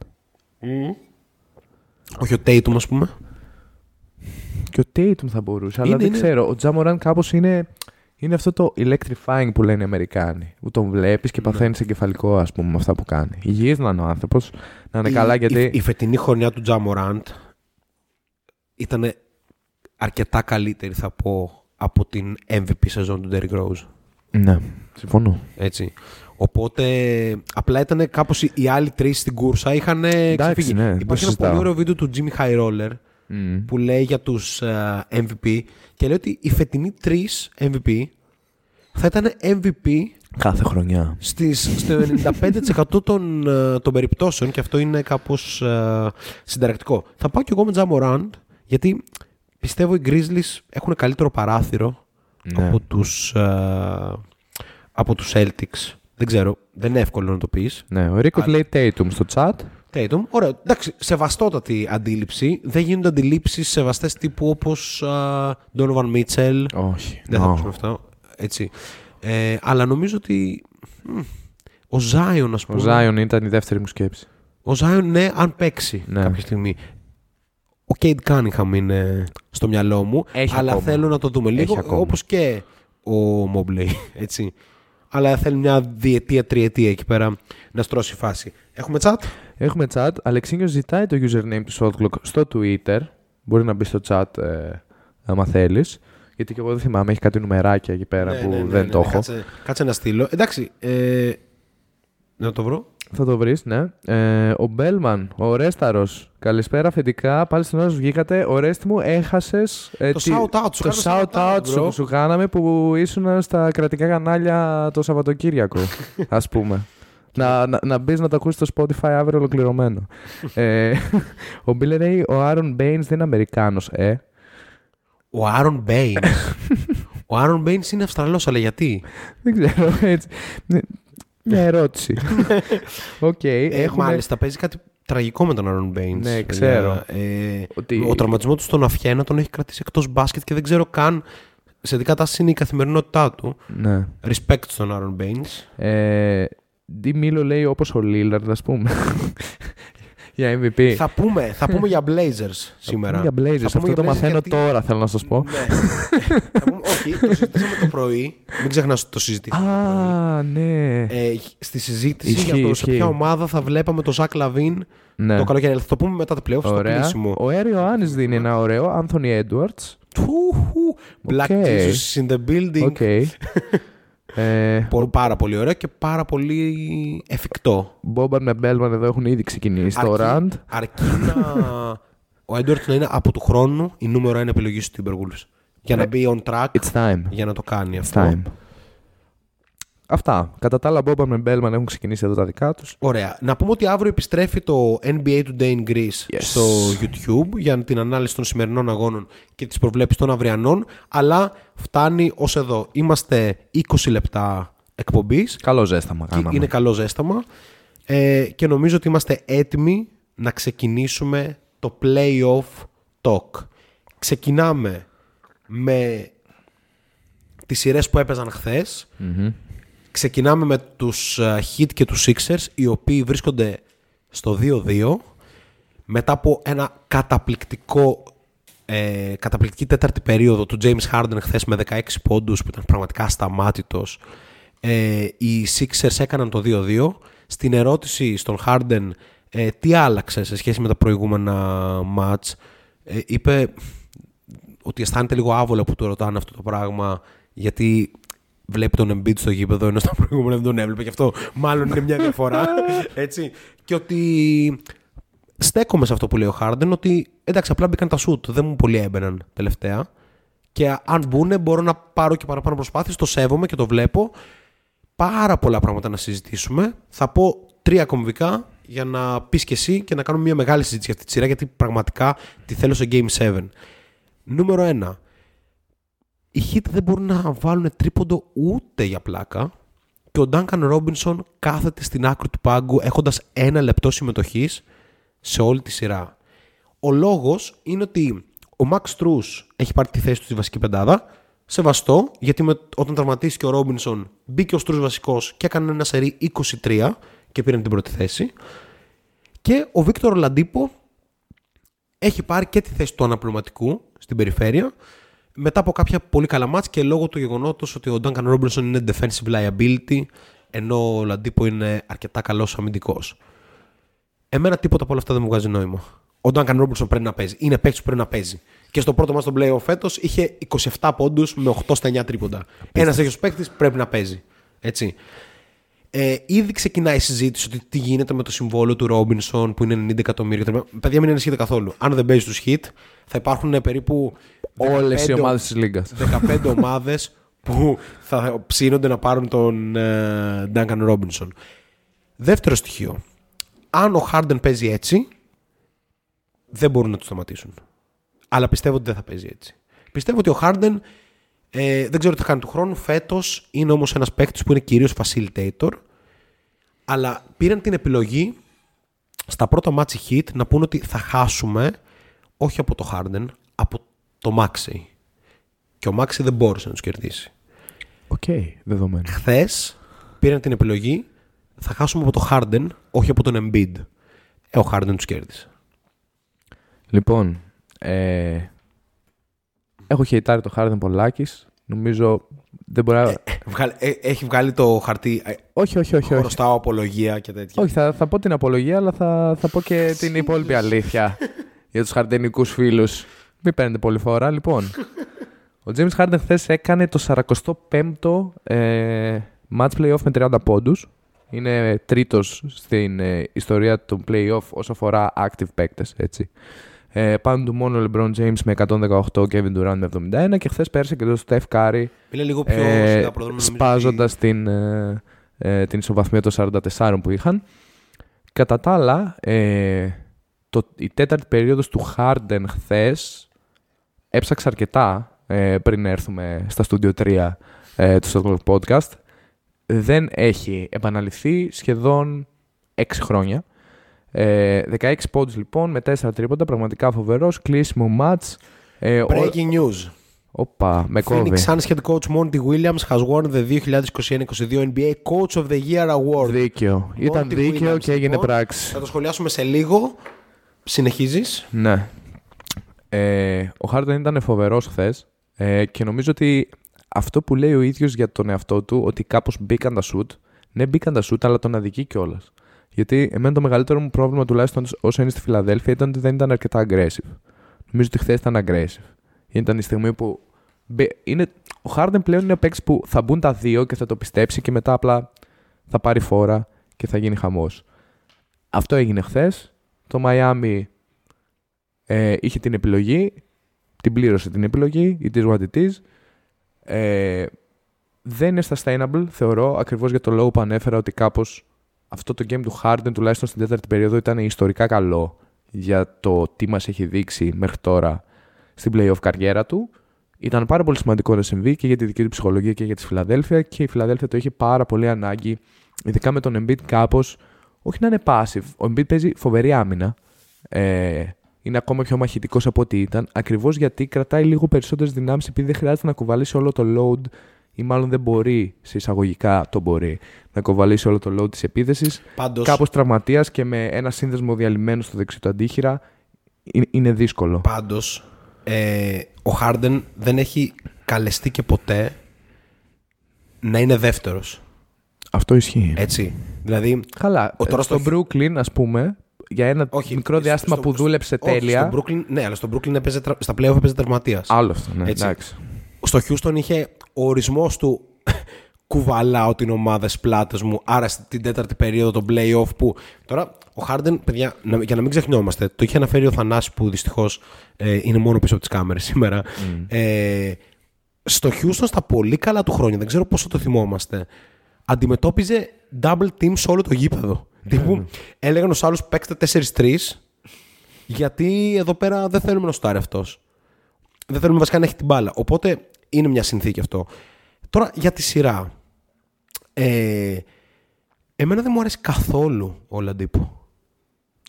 Όχι ο Tatum, ας πούμε. Και ο Tatum θα μπορούσε, αλλά Είναι, δεν είναι. ξέρω. Ο Τζα Μωράν κάπως είναι, είναι αυτό το electrifying που λένε οι Αμερικάνοι. Που τον βλέπεις Ναι. και παθαίνει εγκεφαλικό, ας πούμε, με αυτά που κάνει. Υγιής να είναι ο άνθρωπος, να είναι Η- καλά η, γιατί. η φετινή χρονιά του Τζα Μοράντ ήταν αρκετά καλύτερη, θα πω, από την MVP σεζόν του Derrick Rose. Ναι, συμφωνώ. Έτσι. Οπότε απλά ήταν κάπως οι άλλοι τρεις στην κούρσα είχαν ξεφύγει. ναι, δεν Υπάρχει ένα συζητάω. πολύ ωραίο βίντεο του Jimmy High Roller Μμ. που λέει για τους MVP και λέει ότι οι φετινοί τρεις MVP θα ήταν MVP Κάθε χρονιά. στις, στο 95% των, ε, των περιπτώσεων και αυτό είναι κάπως ε, συνταρακτικό. Θα πάω κι εγώ με Τζαμοράντ γιατί πιστεύω οι Grizzlies έχουν καλύτερο παράθυρο Ναι. από, τους, ε, από τους Celtics. Δεν ξέρω, δεν είναι εύκολο να το πεις. Ναι, ο Ρίκος λέει Tatum στο chat. Tatum, ωραία, εντάξει, σεβαστότατη αντίληψη. Δεν γίνονται αντιλήψεις σεβαστές τύπου όπως ε, Donovan Mitchell. Όχι. Δεν θα No. πούμε αυτό. Έτσι. Ε, αλλά νομίζω ότι μ, ο Ζάιον, ας Ο πούμε. Ζάιον ήταν η δεύτερη μου σκέψη. Ο Ζάιον, ναι, αν παίξει Ναι. κάποια στιγμή. Ο Κέιντ Κάνιγχαμ είναι στο μυαλό μου. Έχει αλλά ακόμα. θέλω να το δούμε λίγο. Έχει ακόμα. Όπως και ο Μόμπλεϊ. Έτσι. Αλλά θέλει μια διετία, τριετία εκεί πέρα να στρώσει η φάση. Έχουμε chat; Έχουμε chat. Αλεξίνιος ζητάει το username του Shotclock στο Twitter. Μπορεί να μπει στο chat ε, άμα θέλεις. Γιατί και εγώ δεν θυμάμαι, έχει κάτι νουμεράκια εκεί πέρα Ναι, που ναι, ναι, δεν ναι, το ναι, έχω. Κάτσε, κάτσε να στείλω. Εντάξει. Ε, να το βρω. Θα το βρεις, ναι. Ε, ο Μπέλμαν, ο Ρέσταρος. Καλησπέρα, αφεντικά. Πάλι στην ώρα σου βγήκατε. Ο Ρέστη μου, έχασες. Το shout-out σου, Το κάναμε shout-out shout-out, σου, bro. σου κάναμε που ήσουν στα κρατικά κανάλια το Σαββατοκύριακο, ας πούμε. να, να, να μπεις να το ακούσεις στο Spotify αύριο ολοκληρωμένο. ε, ο Μπίλε λέει: Ο Άρον Μπέινς δεν είναι Αμερικάνος, ε. Ο Άρον Μπέινς. ο Άρον Μπέινς είναι Αυστραλός, αλλά γιατί; Δεν ξέρω, έτσι. Ναι, Μια ερώτηση. Οκ, Ε, έχουμε. Μάλιστα, παίζει κάτι τραγικό με τον Άρον Μπέιν. Ναι, ξέρω. Ε, Ότι- Ο τραυματισμός του στον αυχένα τον έχει κρατήσει εκτός μπάσκετ και δεν ξέρω καν σε τι κατάσταση είναι η καθημερινότητά του. Ναι. Respect στον Άρον Μπέιν. Ε, Ντι Μίλο λέει όπως ο Λίλαρντ, ας πούμε. Για MVP. θα, πούμε, θα πούμε για Blazers σήμερα. Για Blazers, Θα αυτό πούμε το για Blazers μαθαίνω γιατί- τώρα, θέλω να σας πω. Ναι. Θα πούμε- όχι, το συζητήσαμε το πρωί. Μην ξεχνάς ότι το συζητήσαμε. το πρωί. Α, ναι. Ε, στη συζήτηση Ισχύει, για το σε ισχύει. ποια ομάδα θα βλέπαμε το Ζακ Λαβίν ναι. το καλοκαίρι. Αλλά Θα το πούμε μετά το playoffs, στο Ωραία. κλείσιμο. Ο Έρι Ιωάννης δίνει ένα ωραίο. Anthony Edwards. Τουχου, Black Οκ. Jesus in the building. Οκ. ε, Πο- Πάρα πολύ ωραίο και πάρα πολύ εφικτό. Μπόμπαν με Μπέλμαν εδώ έχουν ήδη ξεκινήσει το Αρκεί- ραντ. Αρκεί να. ο Έντουαρτ να είναι από του χρόνου η νούμερο ένα επιλογή του Timberwolves. Για να μπει on track It's time. για να το κάνει It's αυτό. time. Αυτά. Κατά τα άλλα, Μπόμπαν με Μπέλμαν έχουν ξεκινήσει εδώ τα δικά τους. Ωραία. Να πούμε ότι αύριο επιστρέφει το NBA Today in Greece Yes. στο YouTube για την ανάλυση των σημερινών αγώνων και τις προβλέψεις των αυριανών. Αλλά φτάνει ως εδώ. Είμαστε 20 λεπτά εκπομπής. Καλό ζέσταμα Και κάναμε. είναι καλό ζέσταμα. Ε, και νομίζω ότι είμαστε έτοιμοι να ξεκινήσουμε το playoff talk. Ξεκινάμε με τις σειρές που έπαιζαν χθες. Μμμ. Ξεκινάμε με τους ε, Heat και τους Sixers, οι οποίοι βρίσκονται στο 2-2. Μετά από ένα καταπληκτικό, ε, καταπληκτική τέταρτη περίοδο του James Harden χθες με 16 πόντους που ήταν πραγματικά ασταμάτητος. Ε, οι Sixers έκαναν το 2-2. Στην ερώτηση στον Harden ε, τι άλλαξε σε σχέση με τα προηγούμενα match, ε, είπε ότι αισθάνεται λίγο άβολα που του ρωτάνε αυτό το πράγμα γιατί βλέπει τον Embiid στο γήπεδο ενώ στα προηγούμενα δεν τον έβλεπε και αυτό μάλλον είναι μια διαφορά έτσι. Και ότι στέκομαι σε αυτό που λέει ο Harden ότι εντάξει απλά μπήκαν τα σουτ δεν μου πολύ έμπαιναν τελευταία. Και αν μπουν μπορώ να πάρω και παραπάνω προσπάθειες το σέβομαι και το βλέπω. Πάρα πολλά πράγματα να συζητήσουμε. Θα πω τρία κομβικά για να πεις και εσύ και να κάνουμε μια μεγάλη συζήτηση για αυτή τη σειρά γιατί πραγματικά τη θέλω σε Game 7 Νούμερο 1. Οι Heat δεν μπορούν να βάλουν τρίποντο ούτε για πλάκα. Και ο Duncan Robinson κάθεται στην άκρη του πάγκου έχοντας ένα λεπτό συμμετοχής σε όλη τη σειρά. Ο λόγος είναι ότι ο Max Strus έχει πάρει τη θέση του στη βασική πεντάδα. Σεβαστό γιατί με, όταν τραυματίστηκε ο Robinson μπήκε ο Strus βασικός και έκανε ένα σερί 23 και πήρε την πρώτη θέση. Και ο Βίκτορ Λαντίπο έχει πάρει και τη θέση του αναπληρωματικού στην περιφέρεια μετά από κάποια πολύ καλά μάτς και λόγω του γεγονότος ότι ο Duncan Robinson είναι defensive liability ενώ ο Λαντίπο είναι αρκετά καλός αμυντικός. Εμένα τίποτα από όλα αυτά δεν μου βγάζει νόημα. Ο Duncan Robinson πρέπει να παίζει. Είναι παίκτης που πρέπει να παίζει. Και Και στο πρώτο μα τον playoff φέτος είχε 27 πόντους με 8 στα 9 τρίποντα. Ένας τέτοιος παίκτης πρέπει να παίζει. Έτσι. Ε, ήδη ξεκινάει η συζήτηση ότι τι γίνεται με το συμβόλαιο του Ρόμπινσον που είναι 90 εκατομμύρια. Παιδιά, μην ανησυχείτε καθόλου. Αν δεν παίζει τους hit, θα υπάρχουν περίπου. Όλες οι 15 ομάδες της Λίγκας. 15 ομάδες που θα ψήνονται να πάρουν τον ε, Duncan Robinson. Δεύτερο στοιχείο. Αν ο Harden παίζει έτσι, δεν μπορούν να του σταματήσουν. Αλλά πιστεύω ότι δεν θα παίζει έτσι. Πιστεύω ότι ο Harden ε, δεν ξέρω τι θα κάνει του χρόνου. Φέτος είναι όμως ένας παίκτης που είναι κυρίως facilitator. Αλλά πήραν την επιλογή στα πρώτα ματς οι Heat να πούνε ότι θα χάσουμε όχι από το Harden, από το Maxey. Και ο Maxey δεν μπόρεσε να τους κερδίσει. Οκ, δεδομένο. Χθες πήραν την επιλογή θα χάσουμε από το Harden, όχι από τον Embiid. Ε, ο Harden τους κέρδισε. Λοιπόν, ε, έχω χεϊτάρει το Harden πολλάκις. Νομίζω δεν μπορεί να... Βγάλε- ε, έχει βγάλει το χαρτί. ε, όχι, όχι, όχι. όχι. Χρωστάω απολογία και τέτοια. Όχι, θα, θα πω την απολογία, αλλά θα, θα πω και την υπόλοιπη αλήθεια για τους χαρτενικούς φίλους. Μην παίρνετε πολύ φορά. Λοιπόν, ο James Harden χθες έκανε το 45ο ε, match playoff με 30 πόντους. Είναι τρίτος στην ε, ιστορία των playoff όσο αφορά active παίκτες, έτσι. Ε, πάνω του μόνο ο LeBron James με 118, Kevin Durant με 71 και χθες πέρασε και το Steph Curry Μιλάει λίγο πιο ε, σιγά προδρόμο, νομίζω σπάζοντας την, ε, ε, την ισοβαθμία των 44 που είχαν. Κατά τα άλλα, ε, το, η τέταρτη περίοδος του Harden χθες έψαξα αρκετά ε, πριν έρθουμε στα Studio 3 ε, του Stockholm Podcast. Δεν έχει επαναληφθεί σχεδόν 6 χρόνια. Ε, 16 πόντους λοιπόν με 4 τρίποντα, πραγματικά φοβερός, κλείσιμο match. Ε, ο- Breaking news. Όπα, με κόβει. Phoenix Suns head coach Monty Williams has won the 2021-22 NBA Coach of the Year Award. Δίκαιο. Ήταν Monty δίκαιο Williams, και έγινε λοιπόν. πράξη. Θα το σχολιάσουμε σε λίγο. Συνεχίζεις. Ναι. Ε, ο Χάρντεν ήταν φοβερός χθες ε, και νομίζω ότι αυτό που λέει ο ίδιος για τον εαυτό του, ότι κάπως μπήκαν τα σουτ, ναι μπήκαν τα σουτ, αλλά τον αδικεί κιόλας. Γιατί εμένα το μεγαλύτερο μου πρόβλημα τουλάχιστον όσο είναι στη Φιλαδέλφια ήταν ότι δεν ήταν αρκετά aggressive. Νομίζω ότι χθες ήταν aggressive. Ήταν η στιγμή που. μπε- Είναι... Ο Χάρντεν πλέον είναι ο παίκτης που θα μπουν τα δύο και θα το πιστέψει και μετά απλά θα πάρει φόρα και θα γίνει χαμός. Αυτό έγινε χθες. Το Miami ε, είχε την επιλογή, την πλήρωσε την επιλογή, it is what it is. Ε, δεν είναι sustainable, θεωρώ, ακριβώς για το λόγο που ανέφερα ότι κάπως αυτό το game του Harden τουλάχιστον στην τέταρτη περίοδο ήταν ιστορικά καλό για το τι μας έχει δείξει μέχρι τώρα στην playoff καριέρα του. Ήταν πάρα πολύ σημαντικό να συμβεί και για τη δική του ψυχολογία και για τη Φιλαδέλφια και η Φιλαδέλφια το είχε πάρα πολύ ανάγκη, ειδικά με τον Embiid κάπως, όχι να είναι passive. Ο Embiid παίζει φοβερή άμυνα. Ε, είναι ακόμα πιο μαχητικός από ό,τι ήταν, ακριβώς γιατί κρατάει λίγο περισσότερες δυνάμεις επειδή δεν χρειάζεται να κουβαλήσει όλο το load ή μάλλον δεν μπορεί, σε εισαγωγικά το μπορεί, να κουβαλήσει όλο το load της επίθεσης. Πάντως, Κάπως τραυματίας και με ένα σύνδεσμο διαλυμένο στο δεξί του αντίχειρα είναι, είναι δύσκολο. πάντως ε, ο Harden δεν έχει καλεστεί και ποτέ να είναι δεύτερος. Αυτό ισχύει. Έτσι. Δηλαδή, Καλά. Ο- τώρα στο στο- Brooklyn, ας πούμε, για ένα όχι, μικρό διάστημα στο- που στο- δούλεψε όχι, τέλεια. στο Brooklyn, ναι, αλλά στο Brooklyn έπαιζε, τρα- στα playoff έπαιζε τερματίας. Άλλο αυτό, ναι. Έτσι. Εντάξει. Στο Houston είχε ο ορισμός του κουβαλάω την ομάδα στις πλάτες μου, άρα στην τέταρτη περίοδο το playoff που... Τώρα, ο Harden, παιδιά, να- για να μην ξεχνιόμαστε, το είχε αναφέρει ο Θανάσης που δυστυχώς ε, είναι μόνο πίσω από τις κάμερες σήμερα. Ε, στο Houston στα πολύ καλά του χρόνια, δεν ξέρω πόσο το θυμόμαστε, αντιμετώπιζε double team σε όλο το γήπεδο. Τύπου, έλεγαν στους άλλους παίξτε 4-3, γιατί εδώ πέρα δεν θέλουμε να σουτάρει αυτός. Δεν θέλουμε βασικά να έχει την μπάλα. Οπότε είναι μια συνθήκη αυτό. Τώρα για τη σειρά. Ε, εμένα δεν μου αρέσει καθόλου ο Ολαντίπο.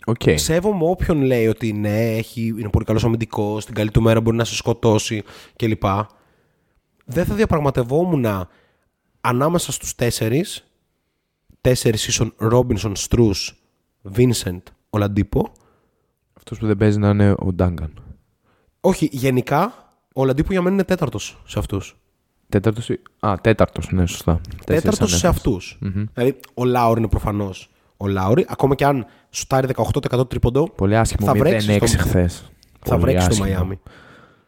Οκ. Σέβομαι όποιον λέει ότι ναι, έχει, είναι πολύ καλός αμυντικός, στην καλή του μέρα μπορεί να σε σκοτώσει κλπ. Δεν θα διαπραγματευόμουν ανάμεσα στους τέσσερις, τέσσερις ίσον Ρόμπινσον, Στρούς, Βίνσεντ, ο Ολαντίπο. Αυτός που δεν παίζει να είναι ο Ντάνκαν. Όχι, γενικά ο Ολαντίπο για μένα είναι τέταρτος σε αυτούς. Τέταρτος. ή- Α, τέταρτος, ναι, σωστά. Τέσσερις Τέταρτος σε ανέφερες. αυτούς. Δηλαδή, ο Λάουρ είναι προφανώς ο Λάουρι, ακόμα και αν σουτάρει 18% τρίποντο, Πολύ άσχημο. Θα βρέξει 0-6 στο- χθε. θα βρέξει στο Μαϊάμι.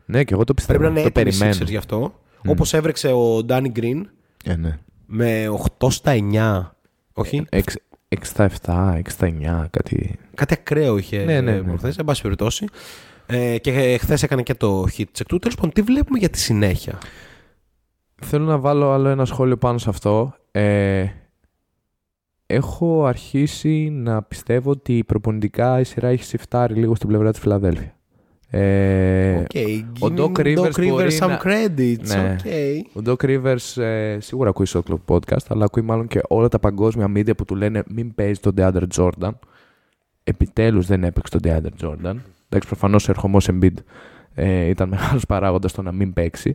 Ναι, και εγώ το πιστεύω. Πρέπει να είναι το έτοιμοι οι περιμένω. Sixers γι' αυτό. Όπως έβρεξε ο Ντάνι Γκριν Ε, ναι. με 8 στα 9. Όχι, 6 στα 7, 6 στα 9, κάτι. κάτι ακραίο είχε Ναι, ναι, ναι. προχθές, εν πάση περιπτώσει. Ε, και χθες έκανε και το hit check του. Τέλος πάντων, τι βλέπουμε για τη συνέχεια; Θέλω να βάλω άλλο ένα σχόλιο πάνω σε αυτό. Ε, έχω αρχίσει να πιστεύω ότι προπονητικά η σειρά έχει σιφτάρει λίγο στην πλευρά της Φιλαδέλφια. Ε, Okay, ο Doc Rivers μπορεί some να- credits. Ναι. Okay. Ο Doc Rivers ε, σίγουρα ακούει στο Club Podcast, αλλά ακούει μάλλον και όλα τα παγκόσμια media που του λένε μην παίζει τον DeAndre Jordan. Επιτέλους δεν έπαιξε τον DeAndre Jordan. Εντάξει, προφανώς ο ερχομός Embiid ε, ήταν μεγάλος παράγοντας στο να μην παίξει.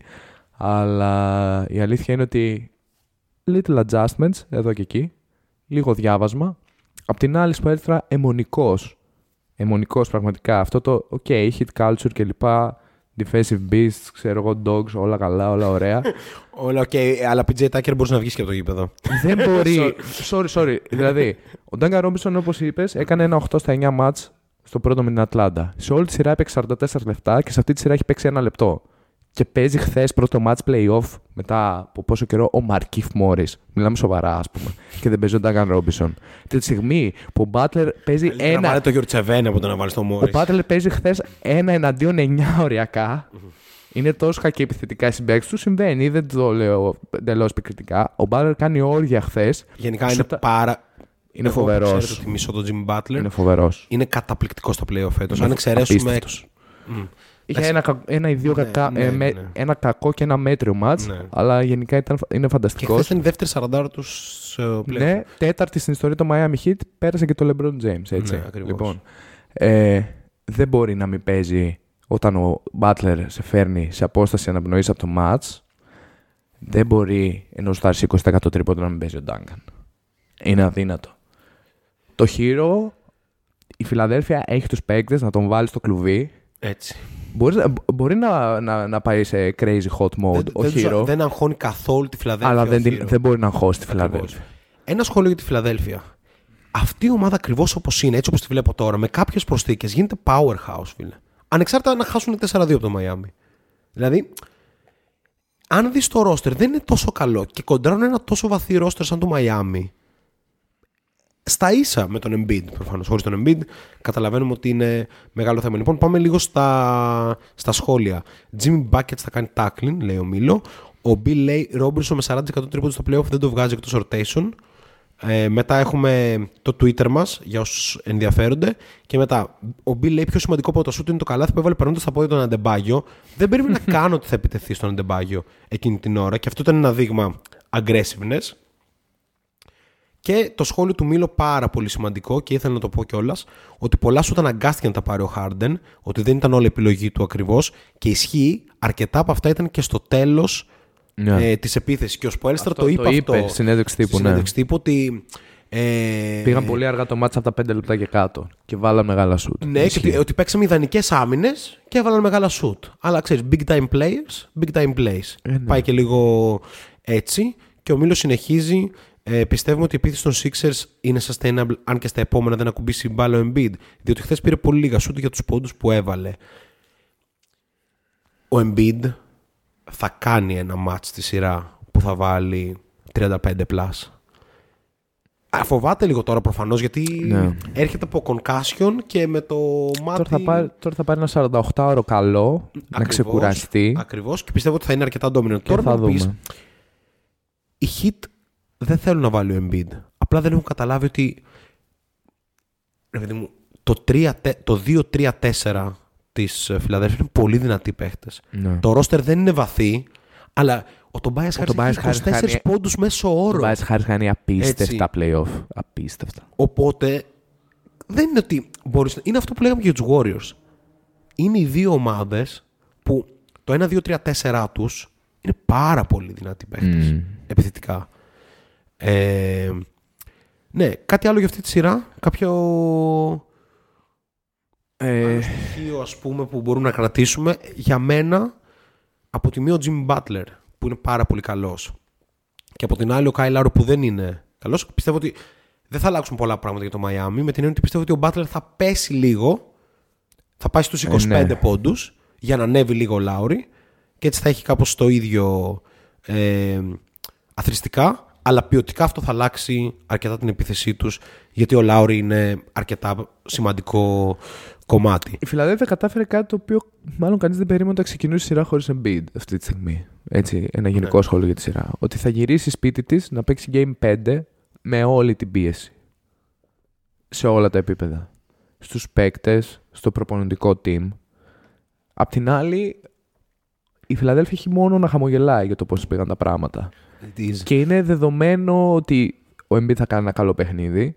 Αλλά η αλήθεια είναι ότι little adjustments εδώ και εκεί, λίγο διάβασμα. Απ' την άλλη Σπόλστρα δαιμονικός. Δαιμονικός πραγματικά. Αυτό το, ok, Heat culture κλπ. Defensive beasts, ξέρω εγώ, dogs, όλα καλά, όλα ωραία. Όλα οκ, αλλά PJ Tucker μπορεί να βγει και από το γήπεδο. Δεν μπορεί. sorry, sorry. Δηλαδή, ο Ντάνκαν Ρόμπινσον, όπως είπες, έκανε ένα 8 στα 9 ματς στο πρώτο με την Ατλάντα. Σε όλη τη σειρά έπαιξε 44 λεπτά και σε αυτή τη σειρά έχει παίξει ένα λεπτό. Και παίζει χθες πρώτο match playoff μετά από πόσο καιρό ο Μαρκίφ Μόρις. Μιλάμε σοβαρά, ας πούμε. και δεν παίζει ο Ντάνκαν Ρόμπινσον. Τη στιγμή που ο Μπάτλερ παίζει Να ένα. βάλει το Γιουρτσεβέν από το να βάλεις το Ο Μόρι. Μπάτλερ παίζει χθες ένα εναντίον 9 οριακά. Είναι τόσο κακή επιθετικά οι συμπαίκτες του. Συμβαίνει, δεν το λέω εντελώς επικριτικά. Ο Μπάτλερ κάνει όργια χθες. Γενικά είναι Σούτα- πάρα. Είναι Εγώ, φοβερός. Ξέρετε ότι μισώ τον Jimmy Butler. Είναι Είναι, φοβερό. καταπληκτικό στα playoff φέτος. Αν εξαιρέσουμε. Απίστευτος. Μμ. Είχε ένα, κακ- ένα ή δύο Ναι, κακά, ναι, ε, με- ναι. ένα κακό και ένα μέτριο μάτς, Ναι. αλλά γενικά ήταν, είναι Και φανταστικό. χθες ήταν η δεύτερη σαραντάρα τους σε playoff. Ναι, τέταρτη στην ιστορία το Miami Heat πέρασε και το LeBron James, έτσι. Ναι, ακριβώς. λοιπόν, ε, δεν μπορεί να μην παίζει όταν ο Butler σε φέρνει σε απόσταση αναπνοής από το match. Δεν μπορεί ενώ σου φτάσει 20% τρίποντο να μην παίζει ο Duncan. Είναι αδύνατο. Το χείρο, η Φιλαδέλφια έχει τους παίκτες να τον βάλει στο κλουβί. Έτσι. Μπορείς, μπορεί να, να, να πάει σε crazy hot mode Δεν, ο δεν, τους- Hero, δεν αγχώνει καθόλου τη Φιλαδέλφια. αλλά ο δεν, την- Hero. δεν μπορεί να αγχώσει τη Ακριβώς. Φιλαδέλφια. Ένα σχόλιο για τη Φιλαδέλφια. Αυτή η ομάδα ακριβώς όπως είναι, έτσι όπως τη βλέπω τώρα, με κάποιες προσθήκες, γίνεται powerhouse, φίλε. Ανεξάρτητα να χάσουν 4-2 από το Μαϊάμι. Δηλαδή, αν δεις το ρόστερ, δεν είναι τόσο καλό και κοντράρουν ένα τόσο βαθύ ρόστερ σαν το Μαϊάμι. Στα ίσα με τον Embiid, προφανώς. Χωρίς τον Embiid, καταλαβαίνουμε ότι είναι μεγάλο θέμα. Λοιπόν, πάμε λίγο στα, στα σχόλια. Jimmy Buckets θα κάνει tackling, λέει ο Μίλο. Ο Bill λέει Robertson με 40% τρίποντος στο playoff δεν το βγάζει εκτός rotation. Ε, μετά έχουμε το Twitter μας για όσους ενδιαφέρονται. Και μετά, ο Bill λέει πιο σημαντικό από το σούτ είναι το καλάθι που έβαλε περνώντας τα πόδια τον Αντεμπάγιο. Δεν περίμενα καν ότι θα επιτεθεί στον Αντεμπάγιο εκείνη την ώρα. Και αυτό ήταν ένα δείγμα aggressiveness. Και το σχόλιο του Μίλο πάρα πολύ σημαντικό και ήθελα να το πω κιόλας ότι πολλά σου αναγκάστηκε να τα πάρει ο Χάρντεν, ότι δεν ήταν όλη επιλογή του ακριβώς και ισχύει αρκετά από αυτά ήταν και στο τέλος Ναι. ε, της επίθεσης. Και ο Σποέλστρα Αυτό το είπε το είπε αυτό. στη συνέντευξη τύπου, στη ναι. συνέντευξη τύπου ότι. Ε, Πήγαν πολύ αργά το μάτσα από τα 5 λεπτά και κάτω και βάλαν μεγάλα σουτ. Ναι, και Ισχύει. ότι, ότι παίξαμε ιδανικές άμυνες και έβαλαν μεγάλα shoot. Αλλά ξέρεις, big time players, big time plays. Ε, ναι. Πάει και λίγο έτσι. Και ο Μίλο συνεχίζει. Ε, πιστεύουμε ότι η επίθεση των Sixers είναι sustainable αν και στα επόμενα δεν ακουμπήσει μπάλα ο Embiid. Διότι χθες πήρε πολύ λίγα shoot για τους πόντους που έβαλε. Ο Embiid θα κάνει ένα match στη σειρά που θα βάλει 35 plus. Α, Φοβάται λίγο τώρα προφανώς γιατί Ναι. έρχεται από concussion και με το μάτι... Τώρα θα, πάρει, τώρα θα πάρει ένα 48ωρο καλό, να Ακριβώς, ξεκουραστεί Ακριβώς και πιστεύω ότι θα είναι αρκετά dominant. και Τώρα θα να πεις, δούμε. οι Heat δεν θέλουν να βάλει ο Embiid. Απλά δεν έχουν καταλάβει ότι ρε παιδί μου, το, 3, το 2-3-4 της ε, Φιλαδέλφια είναι πολύ δυνατοί παίχτες. Ναι. Το roster δεν είναι βαθύ, αλλά ο Tobias Harris Tobias έχει Harris 24 χάνει- πόντους μέσω όρο. Ο Μπάις Χάρης κάνει απίστευτα Έτσι. playoff. Απίστευτα. Οπότε δεν είναι ότι μπορείς... Είναι αυτό που λέγαμε και για τους Warriors. Είναι οι δύο ομάδες που το 1-2-3-4 τους είναι πάρα πολύ δυνατοί παίχτες. Μμμ. Επιθετικά. Ε, ναι, κάτι άλλο για αυτή τη σειρά. Κάποιο Ε, άλλο στοιχείο ας πούμε που μπορούμε να κρατήσουμε. Για μένα, από τη μία ο Jimmy Butler που είναι πάρα πολύ καλός και από την άλλη ο Kyle Lowry που δεν είναι καλός. Πιστεύω ότι δεν θα αλλάξουν πολλά πράγματα για το Miami με την έννοια ότι πιστεύω ότι ο Butler θα πέσει λίγο θα πάει στους 25 Ε, ναι. πόντους για να ανέβει λίγο ο Λάουρι και έτσι θα έχει κάπως το ίδιο ε, αθρηστικά αλλά ποιοτικά αυτό θα αλλάξει αρκετά την επίθεσή τους γιατί ο Λάουρι είναι αρκετά σημαντικό κομμάτι. Η Φιλαδέλφια κατάφερε κάτι το οποίο μάλλον κανείς δεν περίμενε να ξεκινήσει η σειρά χωρίς Embiid αυτή τη στιγμή. Έτσι, ένα γενικό Ναι. σχόλιο για τη σειρά. Ότι θα γυρίσει σπίτι της να παίξει Game 5 με όλη την πίεση. Σε όλα τα επίπεδα. Στους παίκτες, στο προπονητικό team. Απ' την άλλη, η Φιλαδέλφια έχει μόνο να χαμογελάει για το πώς πήγαν τα πράγματα. Και είναι δεδομένο ότι ο Embiid θα κάνει ένα καλό παιχνίδι.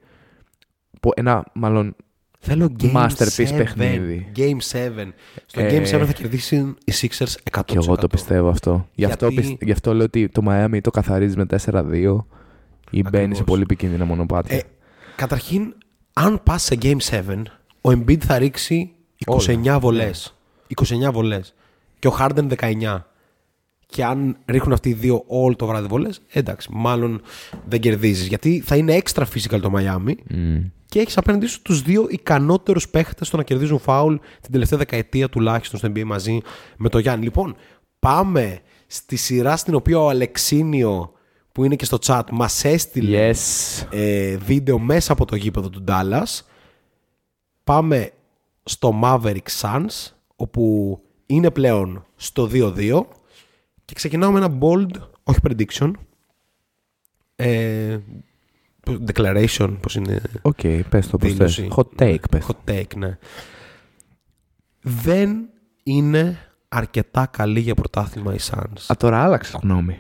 Που- Ένα, μάλλον, Θέλω Game Masterpiece 7. παιχνίδι. Game 7. Στο Ε, Game 7 θα κερδίσει οι Sixers 100%. Και εγώ το πιστεύω αυτό. Γι' αυτό, Γιατί- πισ- γι' αυτό λέω ότι το Miami το καθαρίζει με 4-2 ή μπαίνει Ακριβώς. σε πολύ επικίνδυνα μονοπάτια. Ε, καταρχήν, αν πας σε Game 7, ο Embiid θα ρίξει 29 βολές. 29 βολές. Και ο Harden 19. Και αν ρίχνουν αυτοί οι δύο όλο το βράδυ βολές, εντάξει, μάλλον δεν κερδίζεις. Γιατί θα είναι extra physical το Miami Μμ. και έχεις απέναντί σου τους δύο ικανότερους παίχτες στο να κερδίζουν φάουλ την τελευταία δεκαετία τουλάχιστον στο NBA μαζί με το Γιάννη. Λοιπόν, πάμε στη σειρά στην οποία ο Αλεξίνιο που είναι και στο chat μας έστειλε Yes. ε, βίντεο μέσα από το γήπεδο του Dallas. Πάμε στο Maverick Suns, όπου είναι πλέον στο 2-2 και ξεκινάω με ένα bold, όχι prediction, ε, declaration, πώς είναι Οκ, πες το πώς θες. δήλωση. Hot take, πες. Hot take, ναι. Δεν είναι αρκετά καλή για πρωτάθλημα οι Suns. Α, τώρα άλλαξε γνώμη.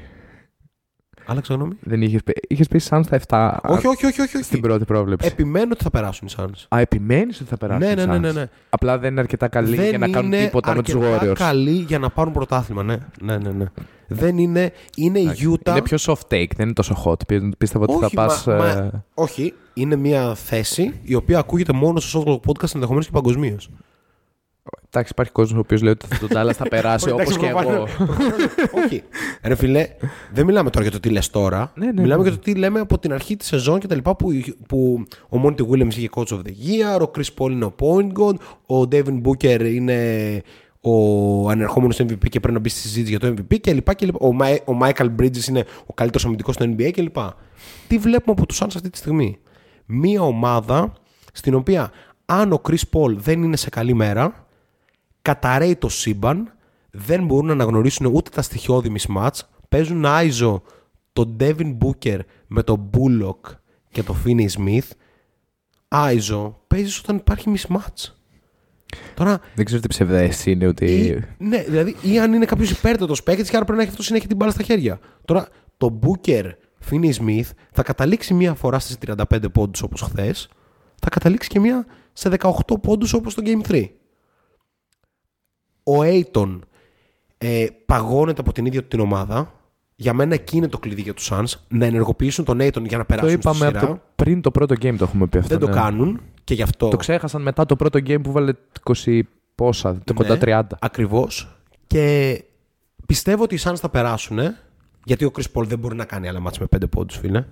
Άλλαξε γνώμη. Δεν είχες πει. Είχες πει σαν στα 7 Όχι, όχι, όχι, όχι. όχι. στην πρώτη πρόβλεψη. Επιμένω ότι θα περάσουν οι Suns. Α, επιμένεις ότι θα περάσουν Ναι, οι ναι, ναι, Suns. ναι, ναι. Απλά δεν είναι αρκετά καλή δεν για να κάνουν είναι τίποτα με τους αρκετά Warriors. καλή για να πάρουν πρωτάθλημα, ναι. ναι, ναι, ναι. Δεν είναι. Είναι η Utah. Είναι πιο soft take, δεν είναι τόσο hot. Πι- Πίστευα ότι θα όχι, πας... μα, μα- ε, όχι, είναι μια θέση η οποία ακούγεται μόνο στο Softball Podcast ενδεχομένως και παγκοσμίως. Εντάξει, υπάρχει κόσμος ο οποίος λέει ότι τον Dallas θα περάσει όπως και εγώ. όχι. Ρε φιλέ, δεν μιλάμε τώρα για το τι λες τώρα. Ναι, ναι, μιλάμε ναι. για το τι λέμε από την αρχή της σεζόν και τα λοιπά που, που ο Monty Williams είχε coach of the year, ο Chris Paul είναι ο point guard, ο Devin Booker είναι ο ανερχόμενος MVP και πρέπει να μπει στη συζήτηση για το MVP και λοιπά και λοιπά. Ο, Μάι- ο Michael Bridges είναι ο καλύτερος αμυντικός στο NBA και λοιπά. Τι βλέπουμε από τους Suns αυτή τη στιγμή; Μία ομάδα στην οποία αν ο Chris Paul δεν είναι σε καλή μέρα, καταραίει το σύμπαν, δεν μπορούν να αναγνωρίσουν ούτε τα στοιχειώδη mismatch, παίζουν άιζο τον Devin Booker με τον Bullock και τον Finney Smith. Άιζο παίζεις όταν υπάρχει mismatch. Τώρα, Δεν ξέρω τι ψευδέστηση είναι ότι. ή, ναι, δηλαδή, ή αν είναι κάποιος υπέρτατος παίκτη και άρα πρέπει να έχει αυτό συνέχεια την μπάλα στα χέρια. Τώρα, το Booker Finney Smith θα καταλήξει μία φορά στι 35 πόντους όπως χθες, θα καταλήξει και μία σε 18 πόντους όπως το Game 3. Ο Aiton ε, παγώνεται από την ίδια του την ομάδα. Για μένα εκεί είναι το κλειδί για τους Suns να ενεργοποιήσουν τον Aiton για να Το περάσουν είπαμε στη από σειρά. το, πριν το πρώτο game το έχουμε πει αυτό. Δεν το ναι. κάνουν και γι' αυτό. Το ξέχασαν μετά το πρώτο game που βάλε 20 πόσα, το κοντά Ναι. 30. Ακριβώς. Και πιστεύω ότι οι Suns θα περάσουν. Γιατί ο Chris Paul δεν μπορεί να κάνει άλλα μάτς με 5 πόντους, φίλε.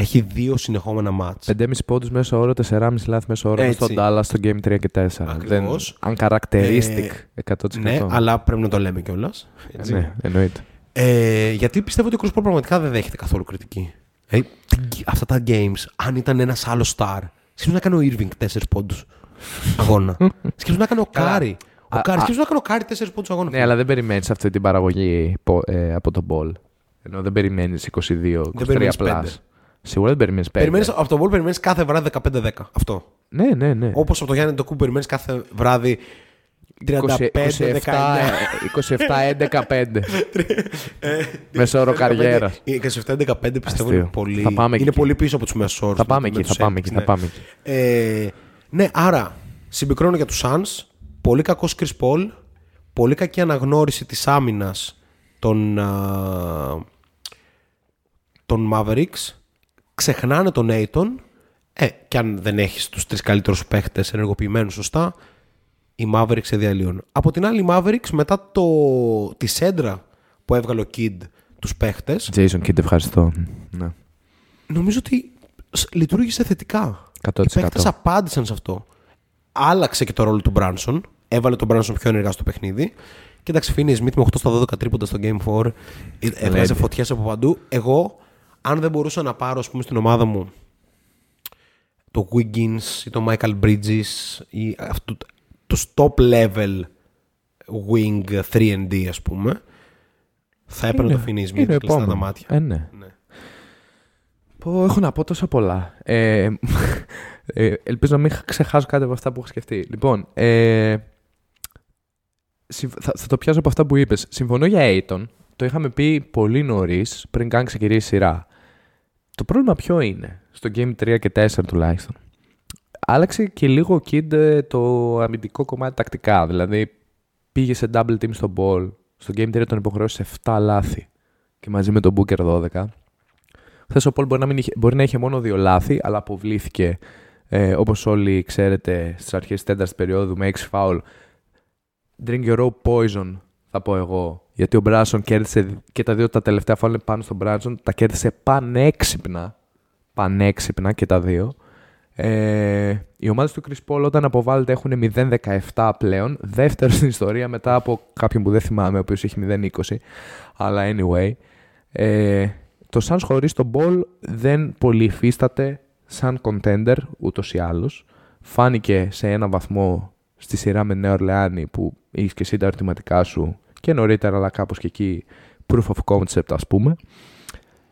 Έχει δύο συνεχόμενα μάτς. 5,5 πόντους μέσω όρο, 4,5 λάθη μέσω όρο Έτσι. στον Dallas στο game 3 και 4. Ακριβώς. Δεν, uncharacteristic 100%. Ναι, αλλά πρέπει να το λέμε κιόλας. Ε, ναι, εννοείται. Ε, γιατί πιστεύω ότι ο Chris Paul πραγματικά δεν δέχεται καθόλου κριτική. Ε, τι- αυτά τα games, αν ήταν ένας άλλος star, σκέφτομαι να κάνει ο Irving 4 πόντους αγώνα. σκέφτομαι να κάνει ο Καλά. Κάρι. Ο Α, Κάρι, α. σκέφτομαι να κάνει ο Κάρι 4 πόντους αγώνα. Ναι, αλλά δεν περιμένεις αυτή την παραγωγή πο- ε, από τον Paul. Ενώ δεν περιμένεις 22-23 περιμένεις plus. πέντε. Σίγουρα δεν περιμένεις 5. Περιμένεις, από τον Paul περιμένεις κάθε βράδυ 15-10. Αυτό. Ναι, ναι, ναι. Όπως από το Γιάννη Αντετοκούνμπο περιμένεις κάθε βράδυ 35-19. 27-11-5. Μέσο όρο καριέρα. Οι 27-15 πιστεύω Αστείο. είναι πολύ, Θα πάμε είναι εκεί. πολύ πίσω από τους μέσου όρου. Θα πάμε εκεί, θα πάμε εκεί, θα πάμε εκεί. Ε, ναι, άρα συμπικρώνω για τους Suns. Πολύ κακός Chris Paul. Πολύ κακή αναγνώριση της άμυνας των, α, των Mavericks. Ξεχνάνε τον Aiton. Ε, και αν δεν έχεις τους τρεις καλύτερους παίχτες ενεργοποιημένους σωστά, οι Mavericks σε διαλύουν. Από την άλλη, οι Mavericks μετά το, τη σέντρα που έβγαλε ο Kid τους παίχτες, Jason Kidd, ευχαριστώ. Ναι. νομίζω ότι σ- λειτουργήσε θετικά. 100%. Οι παίχτες απάντησαν σε αυτό. Άλλαξε και το ρόλο του Μπράνσον. έβαλε τον Μπράνσον πιο ενεργά στο παιχνίδι. Και εντάξει, Φίνι Σμιθ με 8 στα 12 τρίποντα στο Game 4 ε, έβγαζε φωτιές από παντού. Εγώ, αν δεν μπορούσα να πάρω ας πούμε, στην ομάδα μου το Wiggins ή το Michael Bridges ή αυτού, τους top level wing 3D ας πούμε θα έπαιρνε το Finney Smith είναι κλειστά τα επόμενο. μάτια. Ε, ναι. Ναι. Πω, έχω να πω τόσα πολλά. Ε, ε, ελπίζω να μην ξεχάσω κάτι από αυτά που έχω σκεφτεί. Λοιπόν, ε, συμφ- θα, θα το πιάσω από αυτά που είπες. Συμφωνώ για Aiton. Το είχαμε πει πολύ νωρίς, πριν καν ξεκινήσει η σειρά. Το πρόβλημα ποιο είναι, στο Game 3 και 4 τουλάχιστον. Άλλαξε και λίγο ο Kid ε, το αμυντικό κομμάτι τακτικά. Δηλαδή, πήγε σε double team στο ball. Στο Game 3 τον υποχρεώσες σε 7 λάθη. Και μαζί με τον Booker 12. Χθες ο Πολ μπορεί να, μην είχε, μπορεί να είχε μόνο δύο λάθη, αλλά αποβλήθηκε ε, όπως όλοι ξέρετε στις αρχές της τέταρτης περίοδου με 6 φάουλ. Drink your own poison, θα πω εγώ. Γιατί ο Μπράσον κέρδισε και τα δύο τα τελευταία φάουλ είναι πάνω στον Μπράσον. Τα κέρδισε πανέξυπνα. Πανέξυπνα και τα δύο. Ε, οι ομάδες του Chris Paul όταν αποβάλλεται έχουν 0-17 πλέον. Δεύτερο στην ιστορία μετά από κάποιον που δεν θυμάμαι, ο οποίος έχει 0-20. Αλλά anyway. Ε, το Suns χωρίς τον Ball δεν πολύ υφίσταται σαν contender ούτως ή άλλως. Φάνηκε σε ένα βαθμό στη σειρά με Νέο Ορλεάνη που είχε και εσύ τα ερωτηματικά σου και νωρίτερα αλλά κάπως και εκεί proof of concept ας πούμε.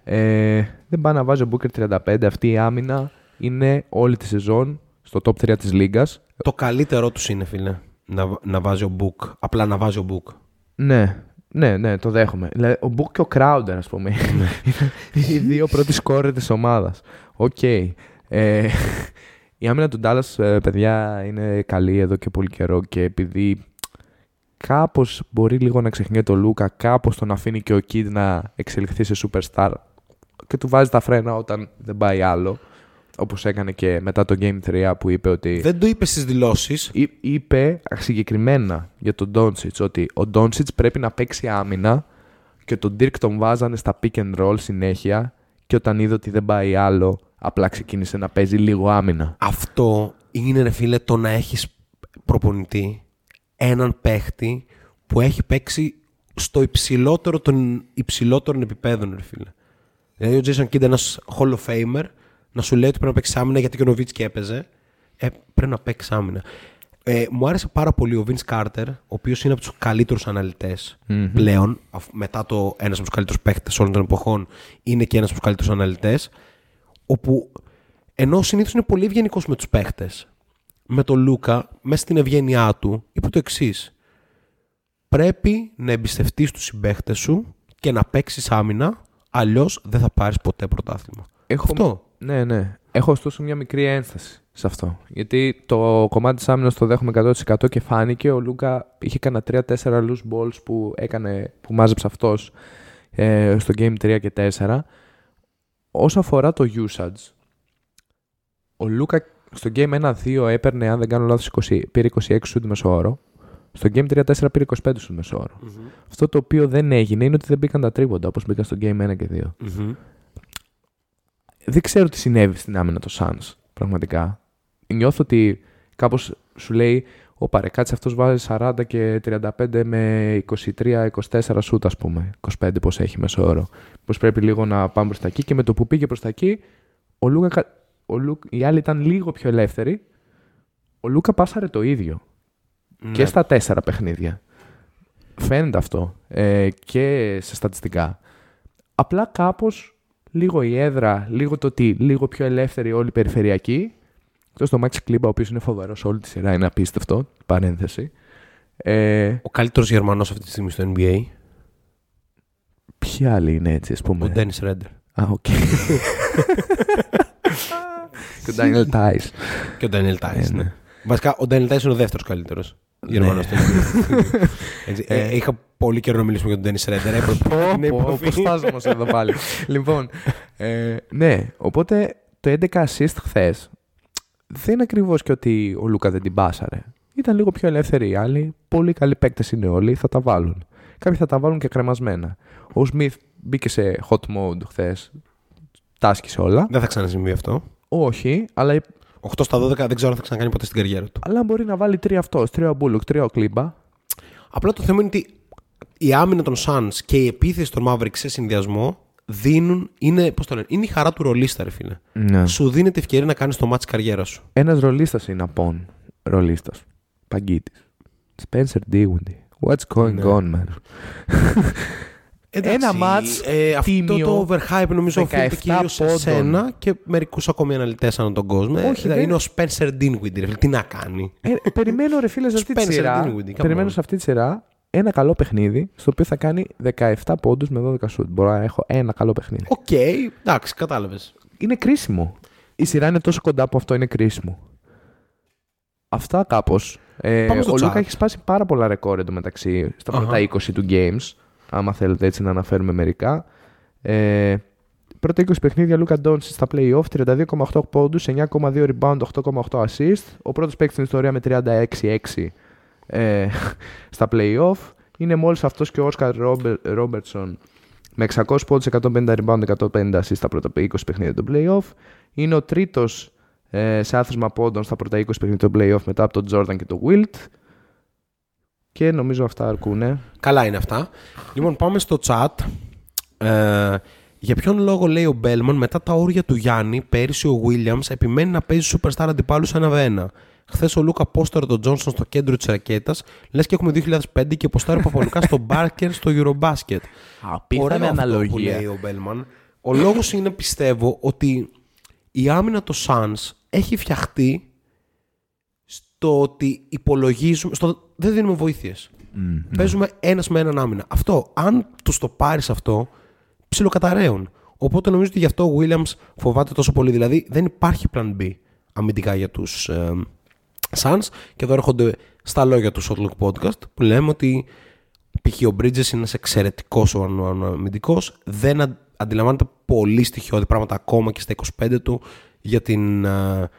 Ε, δεν πάει να βάζει ο Booker 35. Αυτή η άμυνα είναι όλη τη σεζόν στο top 3 της λίγκας. Το καλύτερό τους είναι, φίλε, να, να βάζει ο Book. Απλά να βάζει ο Book. Ναι, ναι, ναι, το δέχομαι. Δηλαδή, ο Book και ο Crowder, ας πούμε. είναι οι δύο πρώτοι σκόρερ της ομάδας. Οκ. Ε, η άμυνα του Dallas, ε, παιδιά, είναι καλή εδώ και πολύ καιρό και επειδή κάπως μπορεί λίγο να ξεχνιέται ο Λούκα, κάπως τον αφήνει και ο Kid να εξελιχθεί σε superstar και του βάζει τα φρένα όταν δεν πάει άλλο. Όπως έκανε και μετά το Game 3 που είπε ότι... Δεν το είπε στις δηλώσεις. Εί- είπε συγκεκριμένα για τον Ντόνσιτ ότι ο Ντόνσιτ πρέπει να παίξει άμυνα και τον Dirk τον βάζανε στα pick and roll συνέχεια και όταν είδε ότι δεν πάει άλλο, απλά ξεκίνησε να παίζει λίγο άμυνα. Αυτό είναι, ρε φίλε, το να έχεις προπονητή έναν παίχτη που έχει παίξει στο υψηλότερο των υψηλότερων επιπέδων, ρε φίλε. Δηλαδή, ο Jason Kidd, ένας Hall of Famer, να σου λέει ότι πρέπει να παίξεις άμυνα γιατί και ο Νοβίτσκι έπαιζε. Ε, πρέπει να παίξεις άμυνα. Ε, μου άρεσε πάρα πολύ ο Vince Carter, ο οποίος είναι από τους καλύτερους αναλυτές πλέον. αφ- Μετά το ένας από τους καλύτερους παίχτες όλων των εποχών, είναι και ένας από τους καλύτερους αναλυτές. Όπου ενώ συνήθως είναι πολύ ευγενικός με τους παίχτες, με τον Λούκα, μέσα στην ευγένειά του, είπε το εξής. Πρέπει να εμπιστευτείς τους συμπαίχτες σου και να παίξεις άμυνα, αλλιώς δεν θα πάρεις ποτέ πρωτάθλημα. Έχω... Αυτό. Ναι, ναι. Έχω ωστόσο μια μικρή ένσταση σε αυτό. Γιατί το κομμάτι της άμυνας το δέχομαι 100% και φάνηκε. Ο Λούκα είχε κανένα 3-4 loose balls που, έκανε, που μάζεψε αυτός ε, στο Game 3 και 4. Όσο αφορά το usage, ο Λούκα στο Game 1-2 έπαιρνε, αν δεν κάνω λάθος, 20, πήρε 26 σουτ μεσόωρο. Στο Game 3-4 πήρε 25 σουτ μεσόωρο. Αυτό το οποίο δεν έγινε είναι ότι δεν μπήκαν τα τρίποντα όπως μπήκαν στο Game 1 και 2 δεν ξέρω τι συνέβη στην άμυνα το Suns, πραγματικά. Νιώθω ότι κάπως σου λέει ο Παρεκάτης αυτός βάζει 40 και 35 με 23-24 σούτ ας πούμε. 25 πώς έχει μέσω όρο. Πως πρέπει λίγο να πάμε προς τα εκεί και με το που πήγε προς τα εκεί ο Λούκα, κα- ο Λούκα, οι άλλοι ήταν λίγο πιο ελεύθεροι. Ο Λούκα πάσαρε το ίδιο. Και στα τέσσερα παιχνίδια. Φαίνεται αυτό. Ε, και σε στατιστικά. Απλά κάπως λίγο η έδρα, λίγο το τι, λίγο πιο ελεύθερη όλη η περιφερειακή. Εκτός το Max Κλίμπα, ο οποίος είναι φοβερός όλη τη σειρά, είναι απίστευτο. Παρένθεση. Ε, Ο καλύτερος Γερμανός αυτή τη στιγμή στο NBA, ποιοι άλλοι είναι έτσι, ας πούμε; ο Ντένι Ρέντερ. Α, οκ. και ο Daniel Tice. Και ο Ντάνιελ Τάις. Ε, ναι. ναι. Βασικά, ο Ντάνιελ Τάις είναι ο δεύτερος καλύτερος Γερμανός στο NBA. Έτσι, ε, είχα πολύ καιρό να μιλήσουμε για τον Ντένι Ρέντερ. Έπρεπε να Πω, υποφύγει. Προστάζομαι εδώ πάλι. λοιπόν, ε, ναι, οπότε το 11 assist χθες δεν είναι ακριβώς και ότι ο Λούκα δεν την πάσαρε. Ήταν λίγο πιο ελεύθεροι οι άλλοι. Πολύ καλοί παίκτες είναι όλοι, θα τα βάλουν. Κάποιοι θα τα βάλουν και κρεμασμένα. Ο Σμιθ μπήκε σε hot mode χθες. Τα άσκησε όλα. Δεν θα ξανασυμβεί αυτό. Όχι, αλλά 8 στα 12 δεν ξέρω αν θα ξανακάνει ποτέ στην καριέρα του. Αλλά μπορεί να βάλει τρία αυτός, τρία ο Μπούλοκ, τρία ο Κλίμπερ. Απλά το θέμα είναι ότι η άμυνα των Suns και η επίθεση των Mavericks σε συνδυασμό δίνουν, είναι, πώς το λένε, είναι η χαρά του ρολίστα, ρε φίλε. Ναι. Σου δίνεται ευκαιρία να κάνεις το ματς της καριέρας σου. Ένας ρολίστας είναι απόν. Ρολίστας. Παγκίτης. Spencer Dinwiddie. What's going Ναι. on, man; Ένα μάτς ε, αυτό τίμιο, το overhype νομίζω 17 οφείλεται κυρίως σε πόντων. σένα και μερικούς ακόμη αναλυτές ανά τον κόσμο. Όχι, Ε, δεν- Είναι ο Spencer Dinwiddie, ρε φίλε. Τι να κάνει. Ε, περιμένω ρε φίλε σε αυτή τη Spencer σειρά. Dinwiddie, come Περιμένω on. σε αυτή τη σειρά ένα καλό παιχνίδι στο οποίο θα κάνει 17 πόντους με 12 σουτ. Μπορώ να έχω ένα καλό παιχνίδι. Οκ, εντάξει, κατάλαβες. Είναι κρίσιμο. Η σειρά είναι τόσο κοντά που αυτό είναι κρίσιμο. Αυτά κάπως. Ε, Πάμε στο ο chat. Λούκα έχει σπάσει πάρα πολλά ρεκόρ εντωμεταξύ στα Αχα. πρώτα 20 του games. Άμα θέλετε έτσι να αναφέρουμε μερικά. Ε, πρώτα 20 παιχνίδια Λούκα Ντόντσι στα playoff, 32,8 πόντους, 9,2 rebound, 8,8 assist. Ο πρώτος παίκτης στην ιστορία με 36-6 ε, στα playoff. Είναι μόλις αυτός και ο Όσκαρ Ρόμπερτσον με 600 πόντους, 150 rebound, 150 assist στα πρώτα 20 παιχνίδια του playoff. Είναι ο τρίτος ε, σε άθροισμα πόντων στα πρώτα 20 παιχνίδια του playoff μετά από τον Jordan και τον Wilt. Και νομίζω αυτά αρκούνε. Καλά είναι αυτά. Λοιπόν, πάμε στο chat. Ε, για ποιον λόγο λέει ο Μπέλμαν μετά τα όρια του Γιάννη, πέρυσι ο Williams επιμένει να παίζει superstar αντιπάλου ένα v ένα. Χθες ο Λούκα πόσταρε τον Τζόνσον στο κέντρο της ρακέτας, λες και έχουμε 2005 και ποστάρε Παπαλουκά στο Μπάρκερ στο Eurobasket. Απίθανη Ωραίο αυτό που αναλογία. λέει ο Μπέλμαν. Ο λόγος είναι, πιστεύω, ότι η άμυνα των Suns έχει φτιαχτεί στο ότι υπολογίζουμε. Στο, δεν δίνουμε βοήθειες. Παίζουμε ένας με έναν άμυνα. Αυτό, αν τους το πάρεις αυτό, ψιλοκαταραίουν. Οπότε νομίζω ότι γι' αυτό ο Williams φοβάται τόσο πολύ. Δηλαδή δεν υπάρχει plan B αμυντικά για τους ε, Suns. Και εδώ έρχονται στα λόγια του Shotlock Podcast που λέμε ότι π.χ. ο Bridges είναι ένας εξαιρετικός αμυντικός. Δεν αν- αντιλαμβάνεται πολύ στοιχειώδη πράγματα ακόμα και στα 25 του για την ε,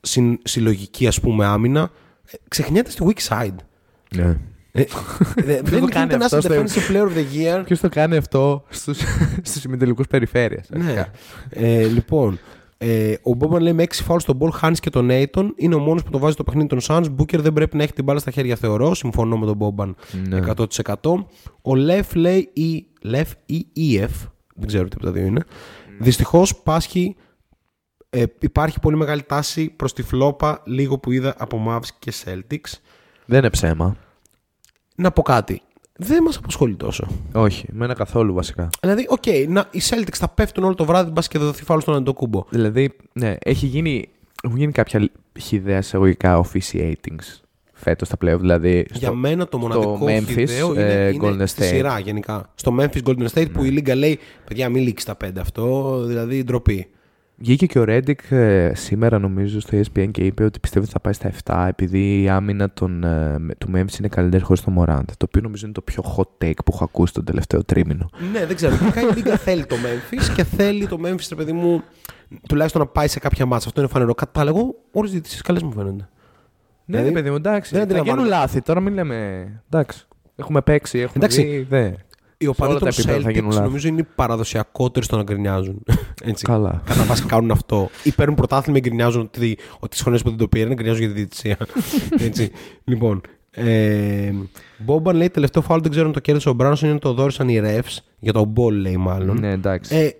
συν- συλλογική ας πούμε άμυνα. Ε, Ξεχνιέται στη weak side. Ναι. Ε, δε- δεν το κάνει γίνεται να είσαι αυτό στο- defensive player of the year. Ποιος το κάνει αυτό στους, στους ημιτελικούς περιφέρειας. Ναι. αρχικά. Ε, λοιπόν, ε, ο Μπόμπαν λέει με 6 φάουλ στον Paul, χάνει και τον Ayton. Είναι ο μόνος που το βάζει στο παιχνίδι των Suns. Booker δεν πρέπει να έχει την μπάλα στα χέρια, θεωρώ. Συμφωνώ με τον Μπόμπαν Ναι. 100%. Ο Λεφ λέει ή Λεφ ή EF, δεν ξέρω τι από τα δύο είναι. Δυστυχώς πάσχει. Ε, υπάρχει πολύ μεγάλη τάση προς το flop, από λίγο που είδα από Mavs και Celtics. Δεν είναι ψέμα. Να πω κάτι. Δεν μας απασχολεί τόσο. Όχι, εμένα καθόλου βασικά. Δηλαδή, οκ, να, οι Celtics θα πέφτουν όλο το βράδυ, μπας και δεν δοθεί φάουλ στον Αντετοκούνμπο. Δηλαδή, ναι, έχει γίνει, έχουν γίνει κάποια χυδαία εισαγωγικά officiatings φέτος στα πλέον. Δηλαδή, Για στο- μένα το μοναδικό Memphis, χυδαίο είναι, ε, είναι Golden στη State. σειρά γενικά. Στο Memphis Golden State που η Λίγκα λέει παιδιά μην λήξει στα πέντε αυτό, δηλαδή ντροπή. Βγήκε και ο Redick ε, σήμερα νομίζω στο ESPN και είπε ότι πιστεύει ότι θα πάει στα 7 επειδή η άμυνα των, ε, με- του Memphis είναι καλύτερη χωρίς τον Morant. Το οποίο νομίζω είναι το πιο hot take που έχω ακούσει τον τελευταίο τρίμηνο. Ναι, δεν ξέρω. Γενικά η Λίγκα θέλει το Memphis και θέλει το Memphis, ρε παιδί μου, τουλάχιστον να πάει σε κάποια μάτσα. Αυτό είναι φανερό. Κατά τα εγώ, όλες οι διαιτησίες καλές μου φαίνονται. Ναι, Δηλαδή, παιδί μου, εντάξει. δεν θα γίνουν αντιλαμβάνομαι. λάθη. Τώρα μην λέμε. Εντάξει. Έχουμε παίξει, έχουμε Εντάξει. δει. Δε. Οι οπαδοί όλα τα των επίπεδα θα γίνουν Celtics λάθη. νομίζω είναι οι παραδοσιακότεροι στο να γκρινιάζουν. Έτσι. Καλά. Κατά βάση κάνουν αυτό. Ή παίρνουν πρωτάθλημα και γκρινιάζουν ότι, ότι τις χρονιές που δεν το πήραν γκρινιάζουν για τη διαιτησία. Έτσι. Λοιπόν. Ε, Μπόμπαν λέει τελευταίο φάουλ δεν ξέρω αν το κέρδισε ο Μπράνσον ή του το δώρισαν οι refs για τον Paul λέει μάλλον. Ναι, εντάξει. Ε,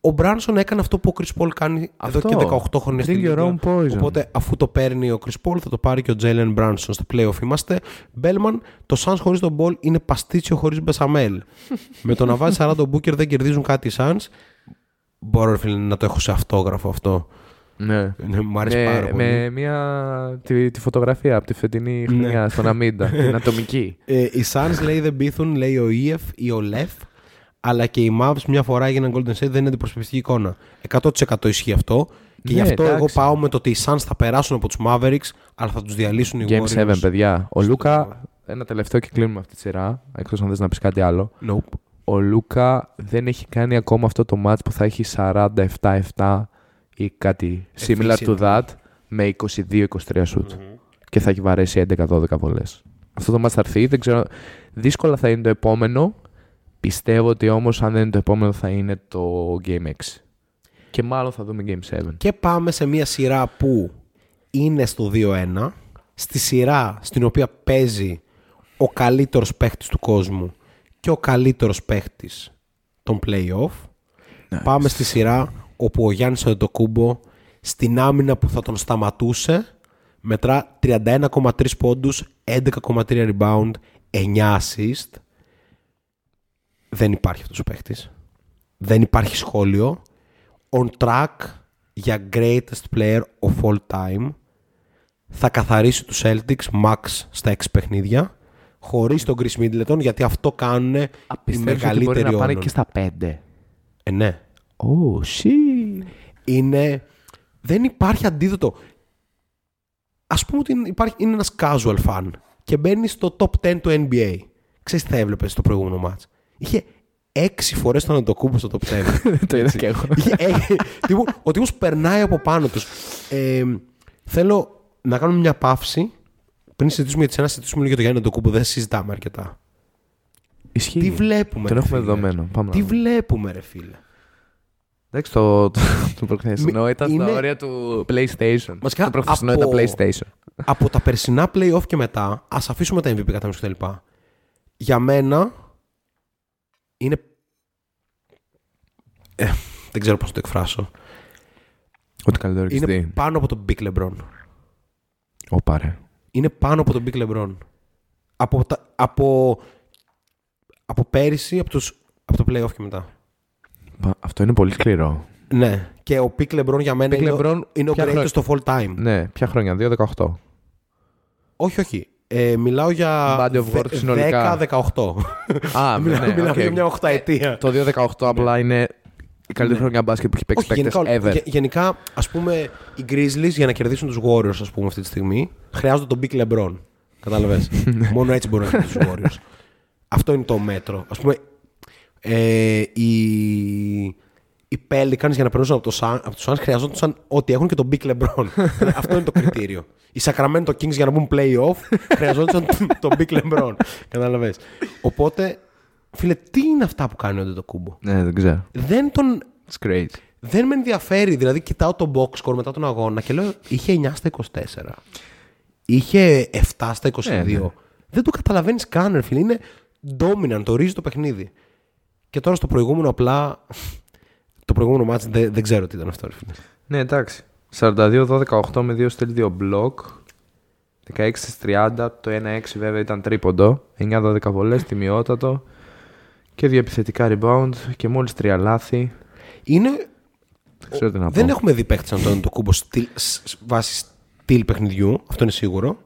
Ο Μπράνσον έκανε αυτό που ο Chris Paul κάνει Αυτό. εδώ και 18 χρόνια στη Drink your Λίγκα. own poison. Οπότε αφού το παίρνει ο Chris Paul θα το πάρει και ο Jalen Brunson στο playoff είμαστε. Μπέλμαν, το Suns χωρίς τον Paul είναι παστίτσιο χωρίς μπεσαμέλ. Με το να βάζει 40 ο Booker δεν κερδίζουν κάτι οι Suns. Μπορώ ρε φίλε, να το έχω σε αυτόγραφο αυτό. ναι. Ναι, μου αρέσει πάρα Με, πολύ. με μια, τη, τη φωτογραφία από τη φετινή χρονιά στον Αμίντα, την ατομική. Ε, οι Suns λέει δεν πείθουν, λέει ο EF ή ο Lef, αλλά και οι Mavs μια φορά έγιναν Golden State δεν είναι αντιπροσωπευτική εικόνα. 100% ισχύει αυτό. Και γι' Ναι, αυτό εγώ εντάξει. πάω με το ότι οι Suns θα περάσουν από τους Mavericks, αλλά θα τους διαλύσουν οι Game Warriors. 7, παιδιά. Ο Λούκα, ένα τελευταίο και κλείνουμε αυτή τη σειρά, εκτός αν θες να πεις κάτι άλλο. Nope. Ο Λούκα δεν έχει κάνει ακόμα αυτό το match που θα έχει 47-7 ή κάτι similar to Efficient. that με 22-23 shoot. Και θα έχει βαρέσει 11-12 βολές. Αυτό το match θα έρθει, δεν ξέρω. Δύσκολα θα είναι το επόμενο. Πιστεύω ότι όμως αν δεν είναι το επόμενο θα είναι το Game 6. Και μάλλον θα δούμε Game 7. Και πάμε σε μια σειρά που είναι στο 2-1. Στη σειρά στην οποία παίζει ο καλύτερος παίχτης του κόσμου και ο καλύτερος παίχτης των play-off. Πάμε στη σειρά όπου ο Γιάννης Αντετοκούμπο στην άμυνα που θα τον σταματούσε μετρά 31,3 πόντους, 11,3 rebound, 9 assist. Δεν υπάρχει αυτός ο παίχτης. Δεν υπάρχει σχόλιο. On track για greatest player of all time. Θα καθαρίσει τους Celtics max στα 6 παιχνίδια. Χωρίς τον Chris Middleton γιατί αυτό κάνουν οι Πιστεύεις ότι μπορεί μεγαλύτεροι να πάνε όνων. και στα 5. Ε, ναι. Oh, shit. είναι. Δεν υπάρχει αντίδοτο. Α πούμε ότι είναι- υπάρχει, είναι ένας casual fan και μπαίνει στο top 10 του NBA. Ξέρεις τι θα έβλεπες στο προηγούμενο μάτς. Είχε έξι φορές τον Αντοκούμπο στο top 10. Το είδα και εγώ. Είχε, ε, τύπου, ο τύπος περνάει από πάνω τους. Ε, θέλω να κάνουμε μια παύση. Πριν συζητήσουμε για τη σένα, συζητήσουμε λίγο για το Γιάννη Αντοκούμπο. Δεν συζητάμε αρκετά. Ισχύει. Τι βλέπουμε, Τον ρε έχουμε φίλε; δεδομένο. Πάμε Τι να δούμε. βλέπουμε, ρε φίλε; Εντάξει, το, το, το προχθεσινό Μη- ήταν είναι- στα όρια του PlayStation. Βασικά, το προχθεσινό από- ήταν PlayStation. από τα περσινά playoff και μετά, ας αφήσουμε τα MVP κατά κτλ. Για μένα είναι. Ε, δεν ξέρω πώς το εκφράσω. Ό,τι καλύτερο έχεις Είναι δει. πάνω από τον Big LeBron. Ωπα ρε. Είναι πάνω από τον Big LeBron. Από, τα, από, από πέρυσι, από, τους, από το playoff και μετά. Πα- Αυτό είναι πολύ σκληρό. Ναι. Και ο Big LeBron για μένα Big είναι, ο- LeBron, είναι ο ποια greatest of all time. Ναι, ποια χρόνια, 2-18. Όχι, όχι. Ε, μιλάω για Body of work συνολικά. 10-18. Α, μιλάω ναι, μιλάω οκ. για μια οχταετία. Το 2018 απλά είναι η καλύτερη χρονιά μπάσκετ που έχει παίξει Όχι, παίκτες γενικά, ever. γε- γενικά, ας πούμε, οι Grizzlies για να κερδίσουν τους Warriors, ας πούμε, αυτή τη στιγμή, χρειάζονται τον peak LeBron. Κατάλαβες. Μόνο έτσι μπορούν να κερδίσουν τους Warriors. Αυτό είναι το μέτρο. Ας πούμε, ε, οι, οι Pelicans για να περνούσαν από, το Sun, από τους Suns χρειαζόντουσαν ότι έχουν και τον peak LeBron. Αυτό είναι το κριτήριο. Οι Sacramento Kings για να μπουν playoff χρειαζόντουσαν τον Big LeBron. Κατάλαβες. Οπότε, φίλε, τι είναι αυτά που κάνει ο Αντετοκούμπο; Ναι, δεν ξέρω. Δεν τον It's crazy. δεν με ενδιαφέρει. Δηλαδή, κοιτάω το box score μετά τον αγώνα και λέω είχε 9 στα 24. Είχε 7 στα 22. Ναι, ναι. Δεν το καταλαβαίνεις καν, ρε φίλε. Είναι dominant, το ρίζει το παιχνίδι. Και τώρα στο προηγούμενο απλά. Το προηγούμενο μάτς δεν, δεν ξέρω τι ήταν αυτό, ρε φίλε. Ναι, εντάξει. 42-18 με 2 στέλνει 2 μπλοκ. 16 στις 30, το 1-6 βέβαια ήταν τρίποντο. 9-12 βολές, τιμιότατο. Και δύο επιθετικά rebound και μόλις τρία λάθη. Είναι. Δεν ξέρω τι να Δεν πω. έχουμε δει παίχτη σαν τον το κούμπο στυλ, σ- σ- βάσει στυλ παιχνιδιού, αυτό είναι σίγουρο.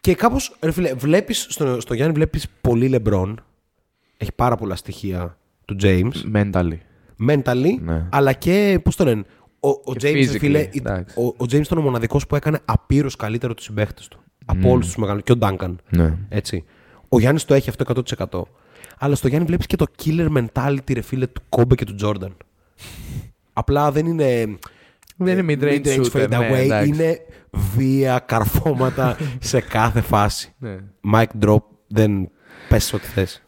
Και κάπως, ρε φίλε, βλέπεις στο, στο Γιάννη βλέπεις πολύ λεμπρόν. Έχει πάρα πολλά στοιχεία του James. Mentally. Mentally, Ναι. αλλά και. Πώς το λένε. Ο, ο Και James, ρε physically, φίλε, η- εντάξει. ο, ο James ήταν ο μοναδικός που έκανε απείρως καλύτερο τους συμπαίχτες του. Από όλους τους μεγάλου. Και ο Duncan. Ναι. Έτσι. Ο Γιάννης το έχει αυτό 100%. Αλλά στο Γιάννη βλέπεις και το killer mentality, ρε φίλε, του Κόμπε και του Jordan. Απλά δεν είναι. Δεν είναι mid-range shooter, fade ναι, away. εντάξει. είναι βία, καρφώματα σε κάθε φάση. ναι. Mic drop, δεν πες ό,τι θες.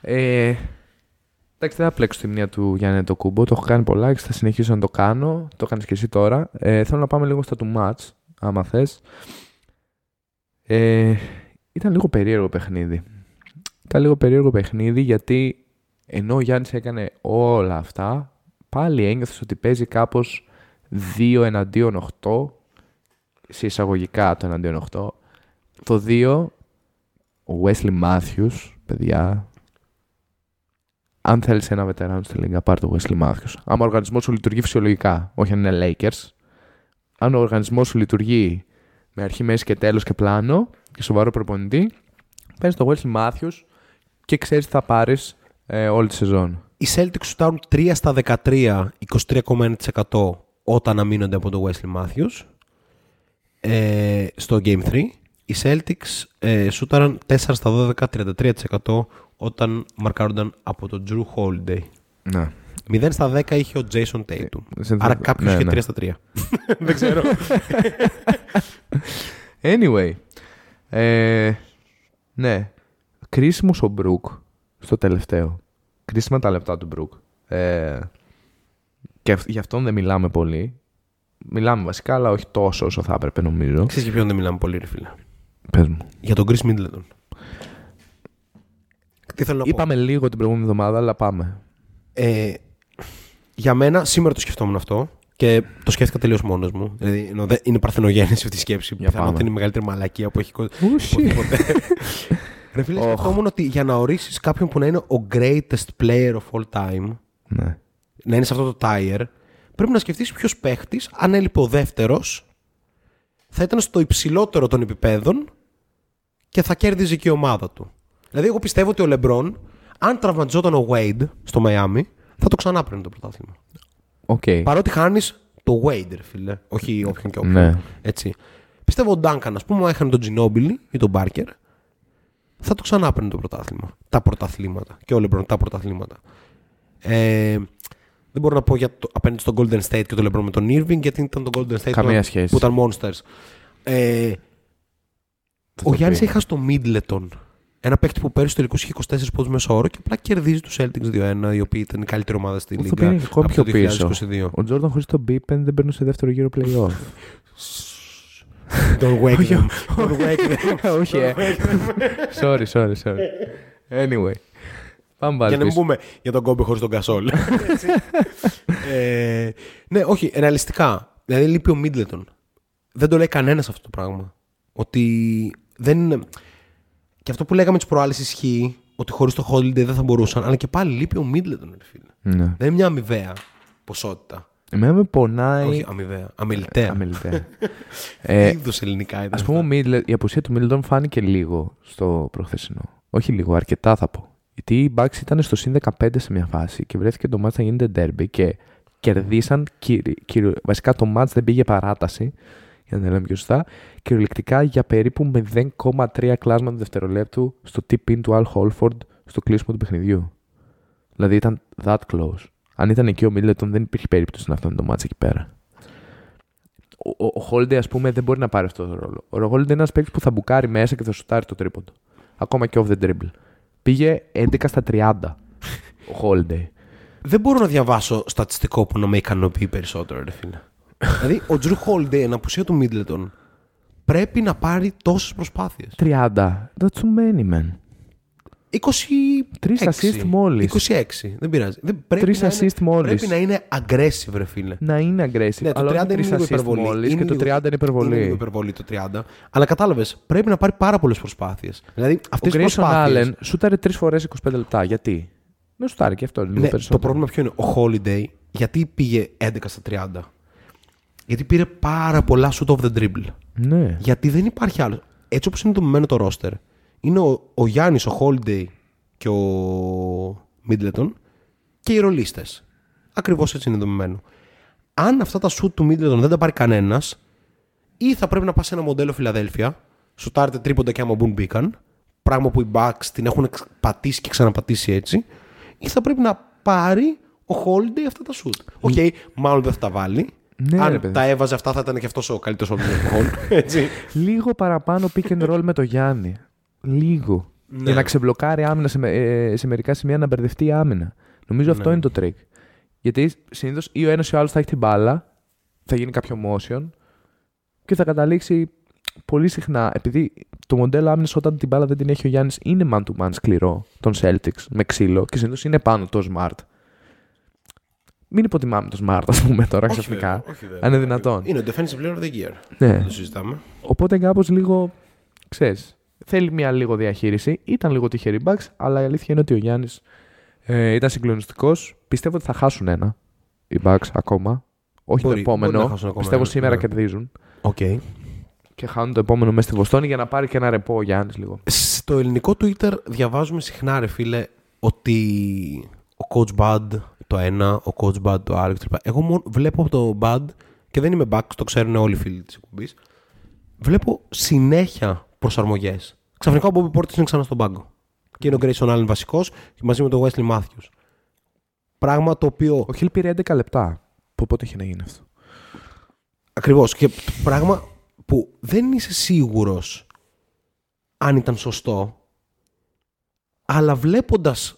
Ε, εντάξει, δεν θα πλέξω τη μία του Γιάννη το κούμπο. Το έχω κάνει πολλά και θα συνεχίσω να το κάνω. Το έκανες και εσύ τώρα. Ε, θέλω να πάμε λίγο στα του match, άμα θες. Ε, ήταν λίγο περίεργο παιχνίδι. Ήταν λίγο περίεργο παιχνίδι γιατί ενώ ο Γιάννης έκανε όλα αυτά, πάλι ένιωθες ότι παίζει κάπως 2 εναντίον 8, σε εισαγωγικά το εναντίον 8. Το 2, ο Wesley Matthews, παιδιά, αν θέλεις ένα βετεράνο στη Λίγκα, πάρε το Wesley Matthews. Αν ο οργανισμός σου λειτουργεί φυσιολογικά, όχι αν είναι Lakers, αν ο οργανισμός σου λειτουργεί με αρχή, μέση και τέλος και πλάνο και σοβαρό προπονητή, παίρνει το Wesley Matthews και ξέρεις τι θα πάρεις ε, όλη τη σεζόν. Οι Celtics σουτάρουν 3 στα 13, 23,1% όταν αμήνονται από τον Wesley Matthews ε, στο Game 3. Οι Celtics ε, σούταραν 4 στα 12, 33% όταν μαρκάρονταν από τον Drew Holiday. Ναι. 0 στα 10 είχε ο Jason Tatum. σε- Άρα κάποιος ναι, είχε ναι. 3 στα 3. Δεν ξέρω. Anyway. Ε, ναι. Κρίσιμος ο Μπρουκ στο τελευταίο. Κρίσιμα τα λεπτά του Μπρουκ. Ε, και αυ- γι' αυτόν δεν μιλάμε πολύ. Μιλάμε βασικά, αλλά όχι τόσο όσο θα έπρεπε νομίζω. Ξέρεις για ποιον δεν μιλάμε πολύ, ρε φίλε. Πες μου. Για τον Chris Middleton. Τι θέλω να πω; Είπαμε λίγο την προηγούμενη εβδομάδα, αλλά πάμε. Ε, για μένα, σήμερα το σκεφτόμουν αυτό και το σκέφτηκα τελείως μόνος μου. Δηλαδή, ενώ δεν- είναι παρθενογέννηση αυτή η σκέψη. Για Πιθανόν πάμε. ότι είναι η μεγαλύτερη μαλακία που έχει κο- Ουσί. υποθεί ποτέ. Ρε φίλε, Οχ. σκεφτόμουν ότι για να ορίσεις κάποιον που να είναι ο greatest player of all time, Ναι. να είναι σε αυτό το tier, πρέπει να σκεφτείς ποιος παίχτης, αν έλειπε ο δεύτερος, θα ήταν στο υψηλότερο των επιπέδων και θα κέρδιζε και η ομάδα του. Δηλαδή, εγώ πιστεύω ότι ο Λεμπρόν, αν τραυματιζόταν ο Wade στο Μαϊάμι, θα το ξανάπαιρνε το πρωτάθλημα. Οκ. Παρότι χάνεις το Wade, ρε φίλε. Όχι όποιον και όποιον. Ναι. Έτσι. Πιστεύω ο Ντάνκαν, ας πούμε, έχανε τον Τζινόμπιλι ή τον Πάρκερ, θα το ξανά παίρνει το πρωτάθλημα. Τα πρωταθλήματα. Και ο Λεμπρόν τα πρωταθλήματα. Ε, δεν μπορώ να πω για το, απέναντι στον Golden State και το LeBron με τον Irving, γιατί ήταν το Golden State Καμία που, σχέση. που ήταν Monsters. Ε, Θα ο το Γιάννης πει. έχει χάσει το Middleton. Ένα παίκτη που πέρυσι στο τελικό είχε 24 πόντους μέσω όρο και απλά κερδίζει τους Celtics 2-1, οι οποίοι ήταν η καλύτερη ομάδα στη Αυτό Λίγκα. πήγαινε και ακόμη από πιο το πίσω. 2022. Ο Τζόρνταν χωρίς τον Μπίπεν δεν παίρνει σε δεύτερο γύρο playoff. Don't wake them. Don't wake them. Όχι, ε. sorry, sorry, sorry. Anyway. Πάμε πάλι Για να μην πίσω. πούμε για τον κόμπε χωρίς τον Κασόλ. Έτσι. ε, ναι, όχι, ρεαλιστικά. Δηλαδή λείπει ο Μίτλετον. Δεν το λέει κανένας αυτό το πράγμα. Ότι δεν είναι. Και αυτό που λέγαμε τι προάλλε ισχύει, ότι χωρίς το Holiday δεν θα μπορούσαν. Αλλά και πάλι λείπει ο Μίτλετον, ρε φίλε. Ναι. Δεν είναι μια αμοιβαία ποσότητα. Εμένα με πονάει. Όχι, αμοιβαία. Αμεληταία. Αμεληταία. Τι ε, είδου ελληνικά ήταν. Α πούμε, ο Middleton- η απουσία του Μίλτον φάνηκε λίγο στο προχθεσινό. Όχι λίγο, αρκετά θα πω. Γιατί οι Bucks ήταν στο συν 15 σε μια φάση και βρέθηκε το match να γίνεται derby και κερδίσαν. κυρι- κυριο- βασικά το match δεν πήγε παράταση, για να τα λέμε πιο σωστά, κυριολεκτικά για περίπου 0,3 κλάσματα δευτερολέπτου στο tip-in του Al Holford στο κλείσιμο του παιχνιδιού. Δηλαδή ήταν that close. Αν ήταν εκεί ο Middleton δεν υπήρχε περίπτωση να φτάνει το match εκεί πέρα. Ο, ο, ο Holiday, ας πούμε, δεν μπορεί να πάρει αυτό το ρόλο. Ο Holiday είναι ένας παίκτης που θα μπουκάρει μέσα και θα σουτάρει το τρίποντο. Ακόμα και off the dribble. Πήγε 11 στα 30 ο Holiday. Δεν μπορώ να διαβάσω στατιστικό που να με ικανοποιεί περισσότερο, ρε φίλε. Δηλαδή, ο Τζρου Holiday, εν απουσία του Μίτλετον, πρέπει να πάρει τόσες προσπάθειες. 30. That's too many, man. 26. Τρεις assist μόλις. 26. Δεν πειράζει. Δεν, πρέπει Τρεις να assist είναι, μόλις. Πρέπει να είναι aggressive, ρε φίλε. Να είναι aggressive. Ναι, το αλλά 30 όχι είναι τρεις λίγο assist υπερβολή. μόλις και το 30 λίγο- είναι υπερβολή. Είναι λίγο υπερβολή το 30. Αλλά κατάλαβες, πρέπει να πάρει πάρα πολλές προσπάθειες. Δηλαδή, αυτές ο τι Grayson προσπάθειε. Allen σούταρε τρεις φορές 25 λεπτά. Γιατί; Να σουτάρει και αυτό λίγο Ναι, περισσότερο. το πρόβλημα ποιο είναι; Ο Holiday, γιατί πήγε 11 στα 30. Γιατί πήρε πάρα πολλά shoot off the dribble. Ναι. Γιατί δεν υπάρχει άλλο. Έτσι όπως είναι δομημένο το roster, είναι ο, ο Γιάννης, ο Holiday και ο Middleton και οι ρολίστες. Ακριβώς έτσι είναι δομημένο. Αν αυτά τα σουτ του Middleton δεν τα πάρει κανένας, ή θα πρέπει να πας σε ένα μοντέλο Φιλαδέλφια, σουτάρετε τρίποντα και άμα μπουν μπήκαν, πράγμα που οι Bucks την έχουν εξ- πατήσει και ξαναπατήσει έτσι, ή θα πρέπει να πάρει ο Holiday αυτά τα shoot. Οκ, μάλλον δεν θα τα βάλει. Ναι, ρε Αν παιδί. τα έβαζε αυτά θα ήταν και αυτός ο καλύτερος όλων των εποχών. Έτσι. Λίγο παραπάνω pick and roll με το Γιάννη. Λίγο. Ναι. Για να ξεμπλοκάρει άμυνα σε, με- ε, σε μερικά σημεία να μπερδευτεί η άμυνα. Νομίζω Ναι. αυτό είναι το trick. Γιατί συνήθως ή ο ένας ή ο άλλος θα έχει την μπάλα, θα γίνει κάποιο motion και θα καταλήξει πολύ συχνά. Επειδή το μοντέλο άμυνας όταν την μπάλα δεν την έχει ο Γιάννης είναι man to man σκληρό των Celtics με ξύλο και συνήθως είναι πάνω το smart. Μην υποτιμάμε το smart, ας πούμε τώρα Όχι ξαφνικά. βέβαια, όχι βέβαια. Αν είναι δυνατόν. Είναι ο defensive player of the year. Ναι. Δεν το συζητάμε. Οπότε κάπως λίγο. ξέρεις, θέλει μια λίγο διαχείριση. Ήταν λίγο τυχερή Bucks, αλλά η αλήθεια είναι ότι ο Γιάννης ε, ήταν συγκλονιστικός. Πιστεύω ότι θα χάσουν ένα οι Bucks ακόμα. Όχι Μπορεί- το μπορεί να επόμενο. χάσουν ακόμα Πιστεύω ένα, σήμερα ναι. κερδίζουν. Οκ. Και χάνουν το επόμενο μέσα στη Βοστόνη για να πάρει και ένα ρεπό ο Γιάννης λίγο. Στο ελληνικό Twitter διαβάζουμε συχνά, ρε φίλε, ότι ο coach Bud το ένα, ο coach Bud το άλλο κτλ. Εγώ μόνο βλέπω το Bud και δεν είμαι back, το ξέρουν όλοι οι φίλοι της εκπομπής. Βλέπω συνέχεια προσαρμογές. Ξαφνικά ο Bobby Portis είναι ξανά στον πάγκο. Και είναι ο Grayson Allen βασικός μαζί με τον Wesley Matthews. Πράγμα το οποίο. Ο Χιλ πήρε 11 λεπτά. Πο- Πότε είχε να γίνει αυτό; Ακριβώς. Και πράγμα που δεν είσαι σίγουρος αν ήταν σωστό, αλλά βλέποντας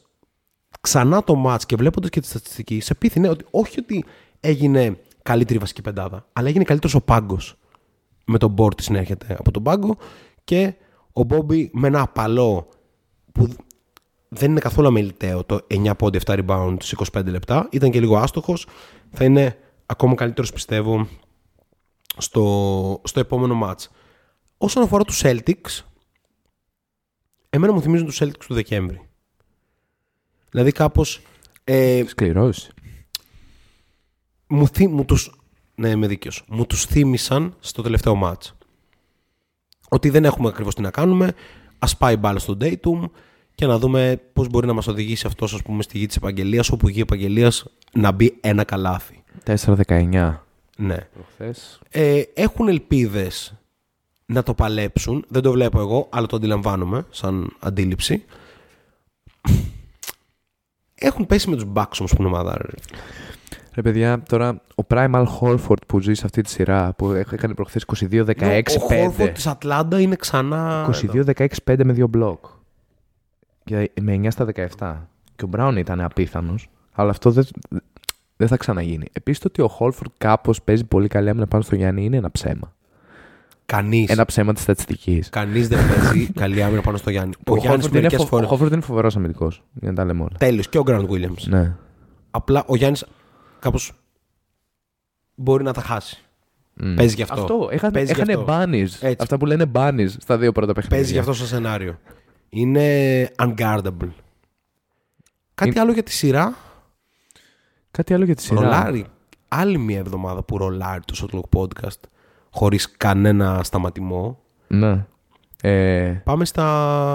ξανά το match και βλέποντας και τη στατιστική, σε πείθει ότι όχι ότι έγινε καλύτερη βασική πεντάδα, αλλά έγινε καλύτερος ο πάγκος. Με τον Μπόρ να έρχεται από τον πάγκο και ο Μπόμπι με ένα απαλό που δεν είναι καθόλου αμεληταίο το 9 πόντι 7 rebound σε 25 λεπτά. Ήταν και λίγο άστοχος. Θα είναι ακόμα καλύτερος πιστεύω στο, στο επόμενο match. Όσον αφορά τους Celtics, εμένα μου θυμίζουν τους Celtics του Δεκέμβρη. Δηλαδή κάπως... Ε, Σκληρός. Μου, θύ, μου τους, ναι, είμαι δίκαιος. Μου τους θύμισαν στο τελευταίο match. Ότι δεν έχουμε ακριβώς τι να κάνουμε. Ας πάει μπάλα στο Dayton και να δούμε πώς μπορεί να μας οδηγήσει αυτός ας πούμε, στη γη της επαγγελίας, όπου η γη επαγγελίας να μπει ένα καλάθι. 4-19. Ναι. Προχθές. Ε, έχουν ελπίδες να το παλέψουν. Δεν το βλέπω εγώ, αλλά το αντιλαμβάνομαι σαν αντίληψη. Έχουν πέσει με τους Bucks όμως που είναι ομάδα. ρε. Ρε παιδιά, τώρα ο Prime Al Horford που ζει σε αυτή τη σειρά που έκανε προχθές 22-16-5. Ο Χόρφορντ της Ατλάντα είναι ξανά... 22-16-5 με δύο μπλοκ. Και με 9 στα 17. Και ο Μπράουν ήταν απίθανος, αλλά αυτό δεν, δεν θα ξαναγίνει. Επίσης, το ότι ο Χόλφορντ κάπως παίζει πολύ καλή άμυνα πάνω στο Γιάννη είναι ένα ψέμα. Κανείς. Ένα ψέμα της στατιστικής. Κανείς δεν παίζει καλή άμυνα πάνω στο Γιάννη. Ο, Ο Γιάννης Χόλφορντ είναι, μερικές φο... φορές... Χόλφορντ είναι φοβερός αμυντικός. Για να τα λέμε όλα. Τέλος. Και ο Γκραντ Williams. Ναι. Απλά ο Γιάννης κάπως μπορεί να τα χάσει. Μμ. Παίζει γι' αυτό. Αυτό. Έχανε, Παίζει γι' έχανε αυτό. bunnies. Έτσι. Αυτά που λένε bunnies στα δύο πρώτα παιχνίδια. Παίζει γι' αυτό στο σενάριο. Είναι unguardable. Κάτι άλλο για τη σειρά. Κάτι άλλο για τη σειρά. Ρολάρει. Άλλη μια εβδομάδα που ρολάρει το Shotclock Podcast χωρίς κανένα σταματημό. Ναι. Ε, Πάμε στα...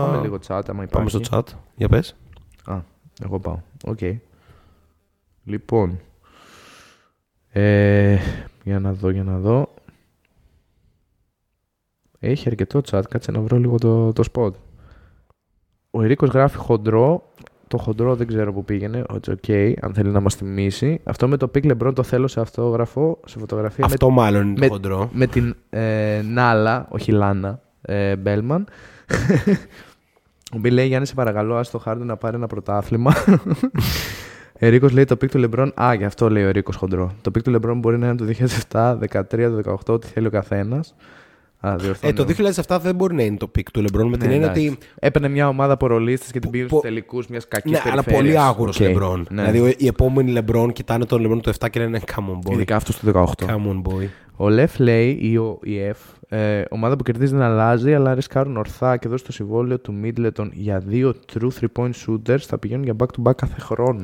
πάμε λίγο chat, άμα Πάμε υπάρχει. στο chat. Για πες. Α, εγώ πάω. Οκ. Λοιπόν. Ε, για να δω, για να δω. Έχει αρκετό chat. Κάτσε να βρω λίγο το, το spot. Ο Ερίκος γράφει χοντρό. Το χοντρό δεν ξέρω που πήγαινε. It's ok, αν θέλει να μας θυμίσει. Αυτό με το Peak LeBron το θέλω σε αυτόγραφο, σε φωτογραφία. Αυτό μάλλον είναι με- το χοντρό. με την ε, Νάλα, όχι Λάνα, ε, Μπέλμαν. Ο Μπιλ λέει Γιάννη, σε παρακαλώ, ας το Χάρντεν να πάρει ένα πρωτάθλημα. Ερίκο λέει το peak του Λεμπρόν. Α, γι' αυτό λέει ο Ερίκο Χοντρό. Το peak του Λεμπρόν μπορεί να είναι το 2007, 13, το 18, ό,τι θέλει ο καθένας. Α, διορθώνω. Ε, το 2007 δεν μπορεί να είναι το peak του Λεμπρόν με την Ναι, έννοια εντάξει. ότι. Έπαιρνε μια ομάδα από ρολίστες και την πήγε Πο- στους τελικούς μιας κακής Ναι, αλλά πολύ άγουρος Λεμπρόν. Ναι. Δηλαδή, ο- οι επόμενοι Λεμπρόν κοιτάνε τον Λεμπρόν του 7 και λένε Come on, boy. Ειδικά αυτό του 18. Come on, boy. Ο Λεφ λέει, ή ο η F, ε, ομάδα που κερδίζει δεν αλλάζει, αλλά ρισκάρουν ορθά και δώσε το συμβόλαιο του Μίτλετον για δύο true three-point shooters θα πηγαίνουν για back-to-back κάθε χρόνο.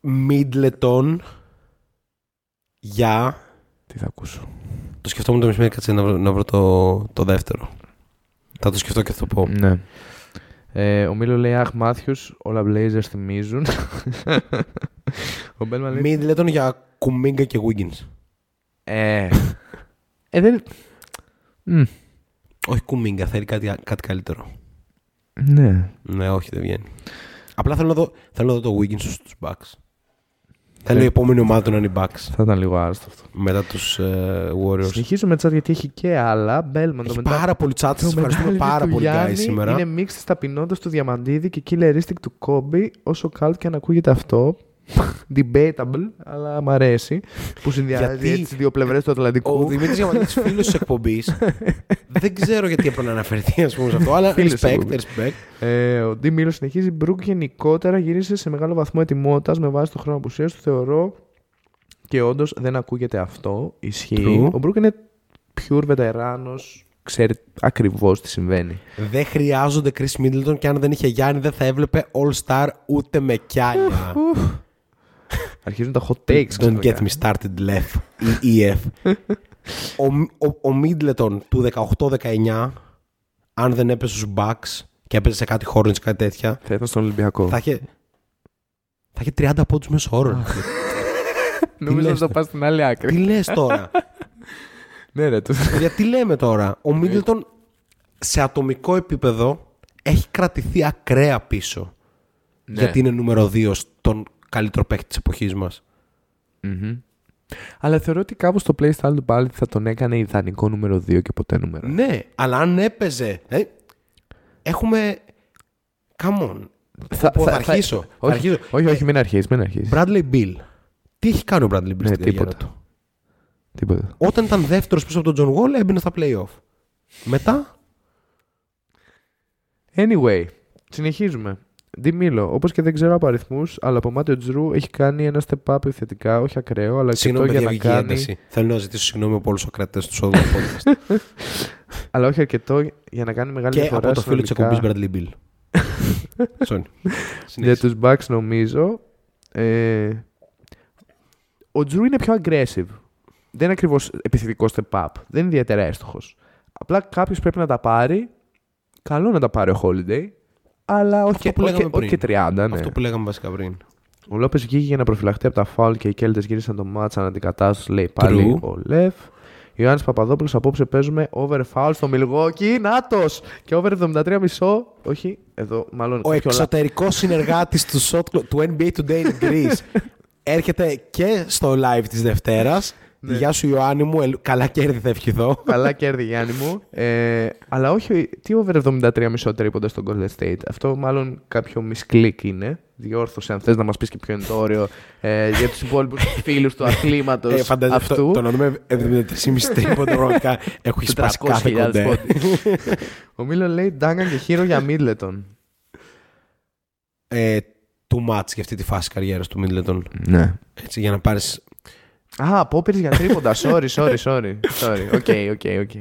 Μίτλετον για. Τι θα ακούσω. Το σκεφτόμουν το μεσημέρι, κάτσε να βρω, να βρω το, το δεύτερο. Θα το σκεφτώ και θα το πω. Ναι. Ε, ο Μίλο λέει, αχ Μάθιους, όλα Blazers θυμίζουν. ο Μπέλμαν λέει, Μίτλετον για Κουμίγκα και Wiggins. ε, ε, δεν... Μμ, Όχι Κουμίγκα, θέλει κάτι, κάτι καλύτερο. ναι. Ναι, όχι, δεν βγαίνει. Απλά θέλω να δω, θέλω να δω το Wiggins στους Bucks. Θέλω η επόμενη ομάδα του να είναι οι Bucks. Θα ήταν λίγο άρρωστο αυτό. Μετά τους ε, Warriors. Συνεχίζουμε chat γιατί έχει και άλλα. Μπέλμαν, το Έχει μετά... πάρα πολύ chat, Το σας ευχαριστούμε μετάλλιο πάρα του πολύ guys Γιάννη σήμερα. Είναι μίξ της ταπεινότητας του Διαμαντίδη και killeristic του Κόμπι. Όσο καλτ και αν ακούγεται αυτό. Debatable, αλλά μ' αρέσει. Που συνδυάζει Γιατί έτσι τις δύο πλευρές του Ο Ατλαντικού. Δημήτρης Διαμαντήτης φίλος της εκπομπής δεν ξέρω γιατί έπρεπε να αναφερθεί ας πούμε σε αυτό, αλλά Φίλος της respect, εκπομπής. respect. Ε, ο Ντι Μίλο συνεχίζει. Μπρουκ γενικότερα γύρισε σε μεγάλο βαθμό ετοιμότητας με βάση το χρόνο απουσία του. Θεωρώ και όντως δεν ακούγεται αυτό. Ισχύει. True. Ο Μπρουκ είναι pure βετεράνος. Ξέρει ακριβώς τι συμβαίνει. Δεν χρειάζονται Chris Middleton και αν δεν είχε Γιάννη δεν θα έβλεπε All Star ούτε με κιάλια. Αρχίζουν τα hot takes. Don't get ξαφνικά. me started left ή EF. ο, ο, ο Middleton του 18-19 αν δεν έπεσε στους Bucks και έπαιζε σε κάτι Hornets κάτι τέτοια Θα ήταν στον Ολυμπιακό. θα είχε, θα είχε 30 πόντους μέσω όρο. Νομίζω λες να το τώρα; πας στην άλλη άκρη. Τι λες τώρα; ναι, ρε, του. Γιατί λέμε τώρα; Ο Middleton σε ατομικό επίπεδο έχει κρατηθεί ακραία πίσω. Ναι. Γιατί είναι νούμερο 2 στον καλύτερο παίκτη της εποχής μας. Μμμ. Αλλά θεωρώ ότι κάπως το playstyle του πάλι θα τον έκανε ιδανικό νούμερο 2 και ποτέ νούμερο. Ναι, αλλά αν έπαιζε. ε, έχουμε. Come on. Θα, πω, θα αρχίσω, θα όχι, αρχίσω. όχι, όχι, μην αρχίσεις, μην αρχίσεις. Bradley Bill. Τι έχει κάνει ο Bradley Bill Ναι, στην καριέρα τίποτα. του; Τίποτα. Όταν ήταν δεύτερος πίσω από τον John Wall, έμπαινε στα playoff. Μετά, Anyway, συνεχίζουμε. Ντι Μίλο, όπως και δεν ξέρω από αριθμούς, αλλά από μάτι ο Τζρου έχει κάνει ένα step up επιθετικά, όχι ακραίο, αλλά και το συγγνώμη, για παιδιά, να βγήκε η κάνει. ένταση. Θέλω να ζητήσω συγγνώμη από όλους τους κρατέ του Σόδου podcast. Αλλά όχι αρκετό για να κάνει μεγάλη και διαφορά. από το φίλο της συνολικά. εκπομπής Bradley Bill. Sorry. Για Συνέχισε. τους Bucks νομίζω ε, ο Τζρου είναι πιο aggressive. Δεν είναι ακριβώς επιθετικό step up. Δεν είναι ιδιαίτερα έστοχος. Απλά κάποιος πρέπει να τα πάρει. Καλό να τα πάρει ο Holiday. Αλλά όχι, και, που όχι, λέγαμε και- όχι και 30. Ναι. Αυτό που λέγαμε βασικά πριν. Ο Λόπες βγήκε για να προφυλαχτεί από τα φάουλ και οι Κέλτες γύρισαν το μάτσα αναντικατάσταση, λέει πάλι True. ο Λεφ. Ιωάννης Παπαδόπουλος απόψε παίζουμε over foul στο Milwaukee. Νάτος! Και over 73,5. Όχι, εδώ μάλλον. Ο πιο λα- εξωτερικός συνεργάτης του, shot clock- του NBA Today in Greece έρχεται και στο live της Δευτέρας. Ναι. Γεια σου Ιωάννη μου, ελ- καλά κέρδη θα ευχηθώ. Καλά κέρδη Γιάννη μου. Ε, αλλά όχι, τι over 73,5 τρίποντα στο Golden State. Αυτό μάλλον κάποιο misclick είναι. Διόρθωσε αν θες να μας πεις και ποιο είναι το όριο ε, για τους υπόλοιπους φίλους του αθλήματος Ε, φαντάζομαι αυτού. το, το να δούμε 73,5 τρίποντα πραγματικά έχω σπάσει κάθε 400.000 κοντέ. πόντους. Ο Μίλο λέει Ντάγκαν και χείρο για Μίτλετον. Ε, too much για αυτή τη φάση καριέρας του Middleton. Ναι. Έτσι, για να πάρεις... Α, απόπειρες για τρίποντα. Sorry, sorry, sorry. Sorry. Οκ, οκ, οκ.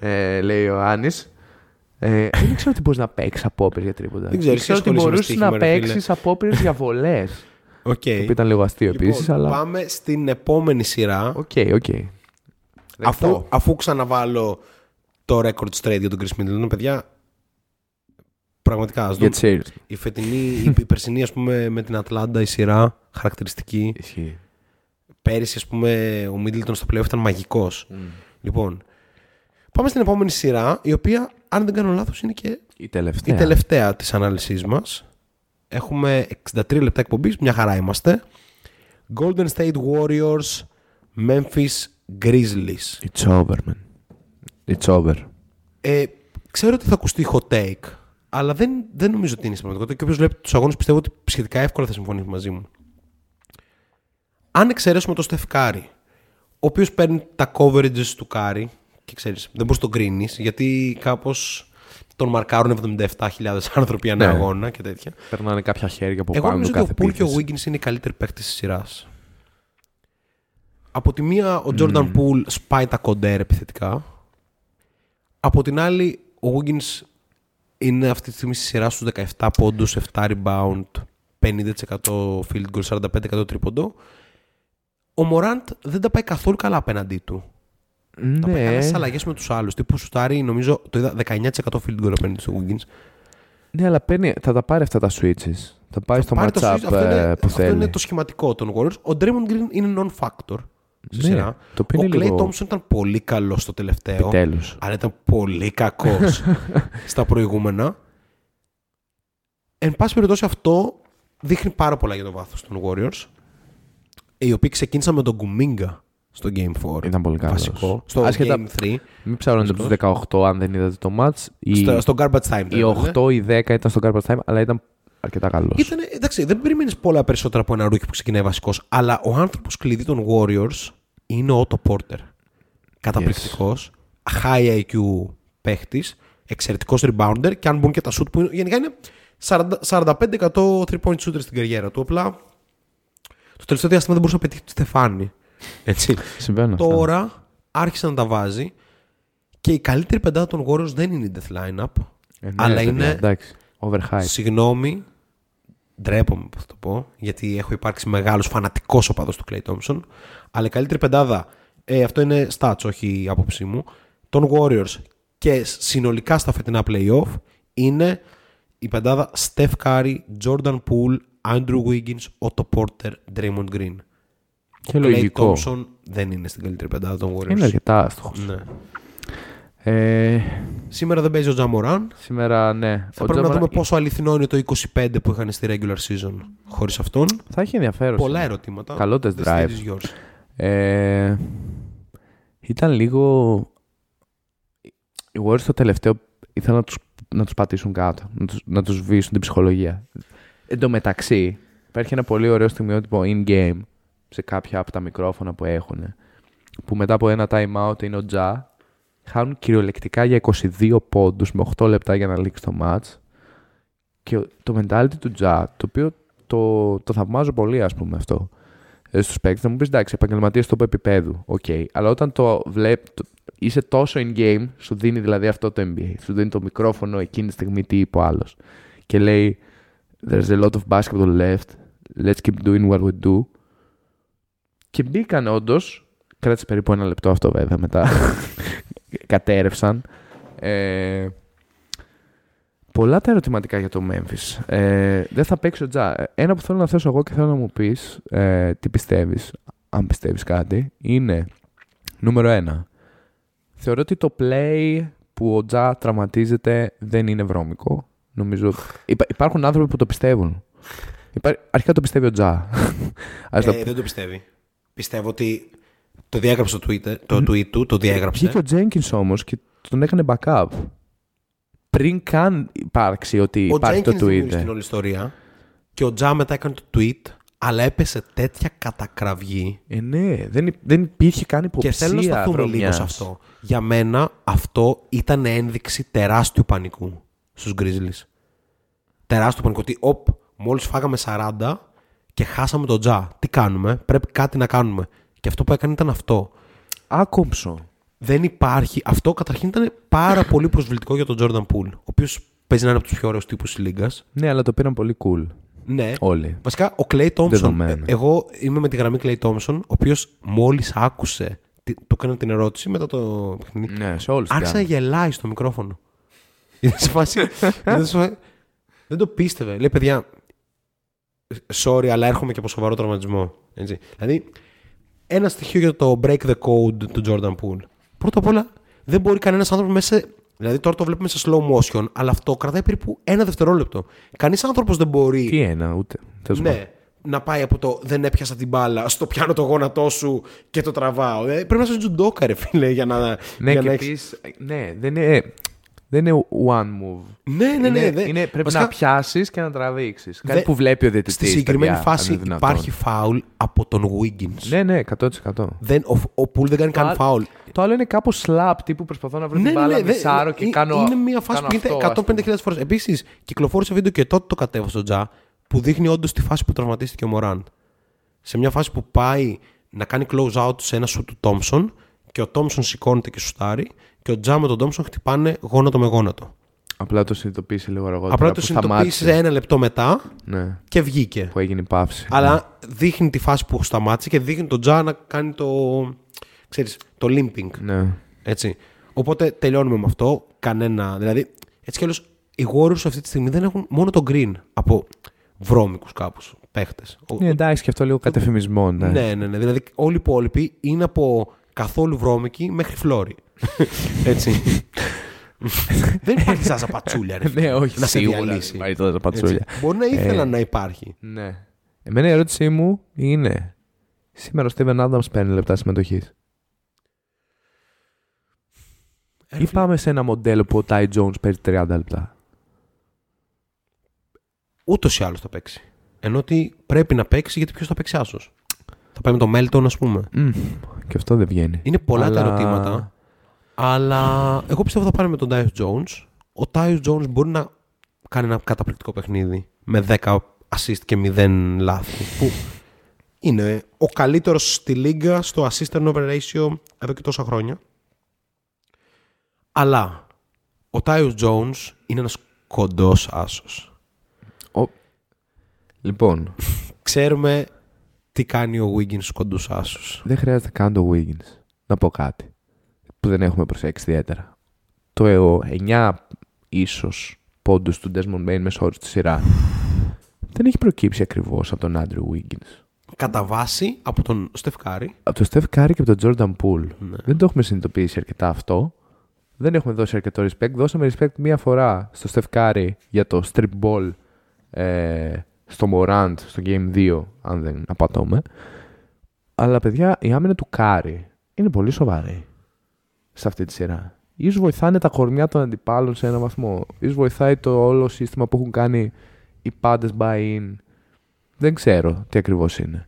Ε, Λέει ο Άνης. Ε, δεν ξέρω ότι μπορείς να παίξεις απόπειρες για τρίποντα. Δεν ξέρω, εσύ ξέρω ότι ασχολείσαι με μπορούσες στοίχημα, να ρε φίλε. παίξεις απόπειρες για βολές. Οκ. Το οποίο ήταν λίγο αστείο Λοιπόν, επίσης, αλλά. Πάμε στην επόμενη σειρά. Οκ, οκ. Αφού, αφού ξαναβάλω το record straight για τον Khris Middleton, παιδιά, πραγματικά ας Για δούμε. cheers. Η φετινή, η, η περσινή ας πούμε με την Ατλάντα η σειρά χαρακτηριστική. Ισχύει. Πέρυσι ας πούμε ο Middleton στο playoff ήταν μαγικός. Λοιπόν, πάμε στην επόμενη σειρά η οποία αν δεν κάνω λάθος είναι και Η τελευταία. η τελευταία της ανάλυσης μας. Έχουμε 63 λεπτά εκπομπής, μια χαρά είμαστε. Golden State Warriors, Memphis Grizzlies. It's over, man. It's over. Ε, ξέρω ότι θα ακουστεί hot take, αλλά δεν, δεν νομίζω ότι είναι στην πραγματικότητα. Και όποιος βλέπει τους αγώνες πιστεύω ότι σχετικά εύκολα θα συμφωνήσει μαζί μου. Αν εξαιρέσουμε το Steph Curry, ο οποίος παίρνει τα coverages του Curry και ξέρεις, δεν μπορείς να τον κρίνεις, γιατί κάπως τον μαρκάρουν 77.000 άνθρωποι ανά Ναι. αγώνα και τέτοια. Περνάνε κάποια χέρια από Εγώ πάνω νομίζω του ότι ο κάθε Poole και ο επίθεση. Wiggins είναι οι καλύτεροι παίκτες της σειράς. Από τη μία ο Jordan Poole σπάει τα κοντέρ επιθετικά. Από την άλλη ο Wiggins είναι αυτή τη στιγμή στη σειρά στους 17 πόντους, 7 rebound, 50% field goal, 45% τρίποντο. Ο Morant δεν τα πάει καθόλου καλά απέναντί του. Τα πάει καλά Ναι, στις αλλαγές με τους άλλους. Τύπου σουτάρει νομίζω το είδα 19% field goal απέναντι στο Wiggins. ναι, αλλά παίρνει, θα τα πάρει αυτά τα switches. Θα πάει στο Πάρει το matchup switch, αυτό, είναι, ε, που αυτό θέλει. είναι το σχηματικό των Warriors. Ο Draymond Green είναι non-factor στη Ναι, σειρά. το οποίο ο είναι Clay λίγο- Thompson ήταν πολύ καλός στο τελευταίο. Επιτέλους. Αλλά ήταν πολύ κακός στα προηγούμενα. Εν πάση περιπτώσει αυτό δείχνει πάρα πολλά για το βάθος των Warriors. Οι οποίοι ξεκίνησαν με τον Kuminga στο Game 4. Ήταν πολύ καλός. Βασικό. Στο Άσχετα- Game 3. Μην ψάχνετε τους 18 αν δεν είδατε το match. Η, Στο, στο Garbage Time. η 8 ή 10 ήταν στο garbage time, αλλά ήταν αρκετά καλός. Ήταν, εντάξει, δεν περιμένεις πολλά περισσότερα από ένα rookie που ξεκινάει βασικός. Αλλά ο άνθρωπος κλειδί των Warriors είναι ο Otto Porter. Καταπληκτικός. High IQ παίχτης. Εξαιρετικός rebounder. Και αν μπουν και τα shoot που είναι. Γενικά είναι 40, 45% 3-point shooter στην καριέρα του. Απλά το τελευταίο διάστημα δεν μπορούσε να πετύχει το στεφάνι. Έτσι. Συμβαίνουν αυτά. Τώρα άρχισε να τα βάζει. Και η καλύτερη πεντάδα των Warriors δεν είναι η death lineup. Ε, ναι, αλλά παιδιά, είναι Εντάξει. Overhyped. Συγγνώμη, ντρέπομαι που θα το πω, γιατί έχω υπάρξει μεγάλος φανατικός οπαδός του Clay Thompson. Αλλά η καλύτερη πεντάδα, ε, αυτό είναι stats, όχι η άποψή μου, των Warriors και συνολικά στα φετινά playoff είναι η πεντάδα Steph Curry, Jordan Poole, Andrew Wiggins, Otto Porter, Draymond Green. Και ο Clay λογικό. Thompson δεν είναι στην καλύτερη πεντάδα των Warriors. Είναι αρκετά άστοχος. Ναι. Ε, Σήμερα δεν παίζει ο Τζαμοράν. σήμερα, ναι. Θα Ο πρέπει να Τζαμαρα- δούμε πόσο αληθινό είναι το 25 που είχαν στη regular season χωρίς αυτόν. Θα έχει ενδιαφέρον. Πολλά ερωτήματα. Καλό test The drive. stage is yours. Ε, ήταν λίγο. Οι Warriors στο τελευταίο ήθελαν να του να τους πατήσουν κάτω, να τους, να τους σβήσουν την ψυχολογία. Εν τω μεταξύ, υπάρχει ένα πολύ ωραίο στιγμιότυπο in-game σε κάποια από τα μικρόφωνα που έχουν, που μετά από ένα time out είναι ο Ja, χάνουν κυριολεκτικά για 22 πόντους με 8 λεπτά για να λήξει το match και το mentality του Ja, το οποίο το, το θαυμάζω πολύ ας πούμε αυτό ε, στους παίκτες, θα μου πεις εντάξει επαγγελματίας top επιπέδου, οκ, okay. αλλά όταν το βλέπεις, είσαι τόσο in-game, σου δίνει δηλαδή αυτό το NBA, σου δίνει το μικρόφωνο εκείνη τη στιγμή τι είπε ο άλλος και λέει there's a lot of basketball left, let's keep doing what we do και μπήκαν όντως. Κράτησε περίπου ένα λεπτό αυτό βέβαια μετά. Κατέρευσαν. Ε, πολλά τα ερωτηματικά για το Memphis. Ε, δεν θα παίξει ο Τζα. Ένα που θέλω να θέσω εγώ και θέλω να μου πεις ε, τι πιστεύεις, αν πιστεύεις κάτι, είναι νούμερο ένα. Θεωρώ ότι το play που ο Τζα τραυματίζεται δεν είναι βρώμικο. Νομίζω. υπάρχουν άνθρωποι που το πιστεύουν. Αρχικά το πιστεύει ο Τζα. ε, δεν το πιστεύει. Πιστεύω ότι το διέγραψε το tweet, το tweet του, το διέγραψε. Βγήκε ο Jenkins όμως και τον έκανε backup. Πριν καν υπάρξει ότι ο υπάρχει Jenkins το tweet. στην όλη ιστορία και ο Τζα μετά έκανε το tweet, αλλά έπεσε τέτοια κατακραυγή. Ε, ναι, δεν, δεν υπήρχε καν υποψία. Και θέλω να σταθούμε λίγο σε αυτό. Για μένα αυτό ήταν ένδειξη τεράστιου πανικού στους Grizzlies. Τεράστιο πανικού. Ότι, οπ, μόλις φάγαμε 40, και χάσαμε τον Τζα. Τι κάνουμε, πρέπει κάτι να κάνουμε. Και αυτό που έκανε ήταν αυτό. Άκομψο. Δεν υπάρχει. Αυτό καταρχήν ήταν πάρα πολύ προσβλητικό για τον Jordan Poole, ο οποίος παίζει να είναι από τους πιο ωραίους τύπους της λίγας. Ναι, αλλά το πήραν πολύ cool. Ναι. Όλοι. Βασικά, ο Clay Thompson. Εγώ είμαι με τη γραμμή Clay Thompson, ο οποίος μόλις άκουσε. Του έκανε την ερώτηση μετά το παιχνίδι. Ναι, σε όλους. Άρχισε να γελάει στο μικρόφωνο. Σε φάση. δεν το πίστευε. Λέει, παιδιά, sorry, αλλά έρχομαι και από σοβαρό τραυματισμό. Έτσι. Δηλαδή, ένα στοιχείο για το break the code του Jordan Poole. Πρώτα απ' όλα, δεν μπορεί κανένας άνθρωπος μέσα. Δηλαδή, τώρα το βλέπουμε σε slow motion, αλλά αυτό κρατάει περίπου ένα δευτερόλεπτο. Κανείς άνθρωπος δεν μπορεί. Τι ένα, ούτε. Ναι, να πάει από το δεν έπιασα την μπάλα στο πιάνω το γόνατό σου και το τραβάω. Ε, πρέπει να είσαι τζουντόκα, ρε φίλε, για να. Ναι, για και να έχεις... ναι, δεν είναι. Δεν είναι one move. Ναι, ναι, ναι. Είναι, είναι, πρέπει Βασικά, να πιάσεις και να τραβήξεις. Κάτι που βλέπει ο διαιτητής. Στη συγκεκριμένη παιδιά, φάση υπάρχει φάουλ από τον Wiggins. Ναι, ναι, 100%. Δεν, ο, ο Πουλ δεν κάνει καν φάουλ. Το άλλο είναι κάπως slap τύπου προσπαθώ να βρω ναι, την μπάλα, ναι, ναι, μισάρω και κάνω. Είναι μια φάση που γίνεται 150.000 φορές. Επίσης, κυκλοφόρησε βίντεο και τότε το κατέβω στο Τζα που δείχνει όντως τη φάση που τραυματίστηκε ο Μωράν. Σε μια φάση που πάει να κάνει close out σε ένα σου του Τόμσον και ο Τόμσον σηκώνεται και σουτάρει και ο Τζα με τον Τόμσον χτυπάνε γόνατο με γόνατο. Απλά το συνειδητοποίησε λίγο αργότερα. Απλά το συνειδητοποίησε ένα λεπτό μετά ναι. και βγήκε. Που έγινε η παύση. Αλλά ναι. δείχνει τη φάση που σταμάτησε και δείχνει τον Τζα να κάνει το. Ξέρεις, το limping. Ναι. Έτσι. Οπότε τελειώνουμε με αυτό. Κανένα. Δηλαδή, έτσι κι αλλιώς οι Warriors αυτή τη στιγμή δεν έχουν μόνο τον green από βρώμικους κάπου παίχτες. Ναι, εντάξει, και αυτό λίγο κατεφημισμό. Ναι. ναι, ναι, ναι. Δηλαδή, όλοι οι υπόλοιποι είναι από καθόλου βρώμικοι μέχρι φλόρι. Έτσι. Δεν υπάρχει σαν πατσούλια, ρε. ναι, όχι, να σε διαλύσει. Υπάρχει πατσούλια. Μπορεί να ήθελαν να υπάρχει. Ναι. Εμένα η ερώτησή μου είναι. Σήμερα ο Steven Adams παίρνει λεπτά συμμετοχής. Ή πάμε σε ένα μοντέλο που ο Ty Jones παίζει 30 λεπτά; Ούτως ή άλλως θα παίξει. Ενώ ότι πρέπει να παίξει γιατί ποιος θα παίξει άσος; Θα πάει με το Melton, ας πούμε. Mm, και αυτό δεν βγαίνει. Είναι πολλά αλλά... τα ερωτήματα. Αλλά εγώ πιστεύω θα πάρει με τον Tyus Jones. Ο Tyus Jones μπορεί να κάνει ένα καταπληκτικό παιχνίδι με 10 assist και 0 λάθη. Που είναι ο καλύτερος στη λίγα στο assist turnover ratio εδώ και τόσα χρόνια. Αλλά ο Tyus Jones είναι ένας κοντός άσος. Ο... Λοιπόν. Ξέρουμε τι κάνει ο Wiggins στους κοντούς άσους. Δεν χρειάζεται καν το Wiggins. Να πω κάτι που δεν έχουμε προσέξει ιδιαίτερα. Το 9 ίσως πόντους του Desmond Bain μέσα στη σειρά δεν έχει προκύψει ακριβώς από τον Andrew Wiggins. Κατά βάση από τον Steph Curry. Από τον Steph Curry και από τον Jordan Poole. Ναι. Δεν το έχουμε συνειδητοποιήσει αρκετά αυτό. Δεν έχουμε δώσει αρκετό respect. Δώσαμε respect μία φορά στο Steph Curry για το strip ball ε, στο Morant στο Game 2, αν δεν απατώμε. Αλλά παιδιά, η άμυνα του Curry είναι πολύ σοβαρή σε αυτή τη σειρά. ίσως βοηθάνε τα κορμιά των αντιπάλων σε έναν βαθμό. Ίσως βοηθάει το όλο σύστημα που έχουν κάνει οι πάντες buy-in. Δεν ξέρω τι ακριβώς είναι.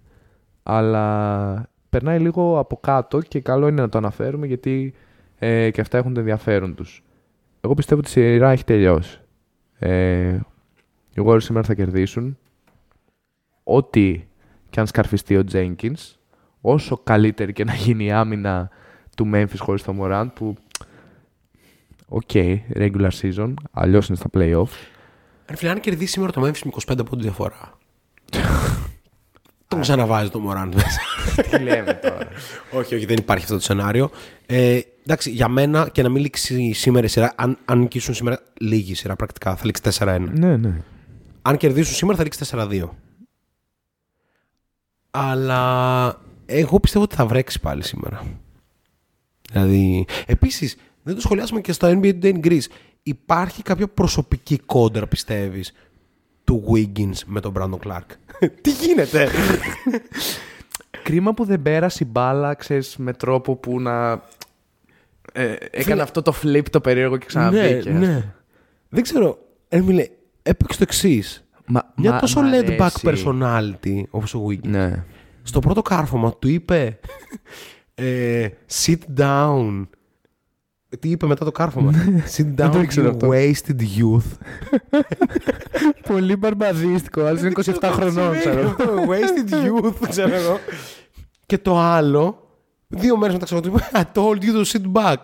Αλλά περνάει λίγο από κάτω και καλό είναι να το αναφέρουμε γιατί ε, και αυτά έχουν το ενδιαφέρον τους. Εγώ πιστεύω ότι η σειρά έχει τελειώσει. Ε, οι Warriors σήμερα θα κερδίσουν. Ό,τι και αν σκαρφιστεί ο Jenkins, όσο καλύτερη και να γίνει η άμυνα του Memphis χωρίς το Morant που Οκ, okay, regular season, αλλιώς είναι στα playoff. Ρε φίλε, αν κερδίσει σήμερα το Memphis με 25 πόντους διαφορά. τον ξαναβάζει το Morant μέσα. Τι λέμε τώρα. όχι, όχι, δεν υπάρχει αυτό το σενάριο. Ε, εντάξει, για μένα και να μην λήξει σήμερα η σειρά, αν, αν νικήσουν σήμερα λίγη σειρά πρακτικά, θα λήξει 4-1. ναι, ναι. Αν κερδίσουν σήμερα θα λήξει 4-2. Αλλά εγώ πιστεύω ότι θα βρέξει πάλι σήμερα. Δηλαδή, επίσης, δεν το σχολιάσαμε και στο NBA Today in Greece. Υπάρχει κάποια προσωπική κόντρα, πιστεύεις, του Wiggins με τον Brandon Clark; Τι γίνεται! Κρίμα που δεν πέρασε η μπάλα, ξέρεις, με τρόπο που να... Ε, έκανε αυτό το flip το περίεργο και ξαναβγήκε. ναι, ναι. Δεν ξέρω, Έμιλε, έπαιξε το εξής. Μα, Μια μα- τόσο μ' laid back αρέσει. personality όπως ο Wiggins. Ναι. Στο πρώτο κάρφωμα του είπε ε, sit down. Τι είπε μετά το κάρφωμα. sit το down ήξερα you αυτό. wasted youth. Πολύ μπαρμπαδίστικο, άλλος είναι 27 χρονών, ξέρω. wasted youth, ξέρω εγώ. Και το άλλο, δύο μέρες μετά ξέρω του είπε I told you to sit back.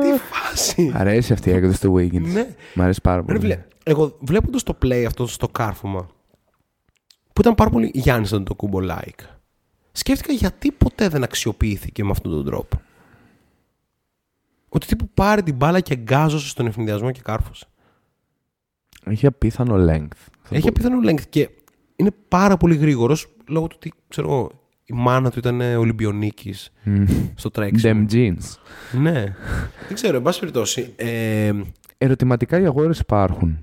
Τι φάση. Αρέσει αυτή η έκδοση του Wiggins. Ναι. Μ' αρέσει πάρα Ρε πολύ. φίλε, εγώ βλέποντας το play αυτό στο κάρφωμα, που ήταν πάρα πολύ Γιάννης να το κούμπο like, σκέφτηκα γιατί ποτέ δεν αξιοποιήθηκε με αυτόν τον τρόπο. Ότι τύπου πάρε την μπάλα και γκάζωσε στον ευνηδιασμό και κάρφωσε. Έχει απίθανο length. Θα Έχει πω. απίθανο length και είναι πάρα πολύ γρήγορος λόγω του ότι ξέρω εγώ, η μάνα του ήταν Ολυμπιονίκης Μμ. στο τρέξιμο. Them jeans. Ναι. δεν ξέρω, εν πάση περιπτώσει. Ε, Ερωτηματικά οι αγόρες υπάρχουν.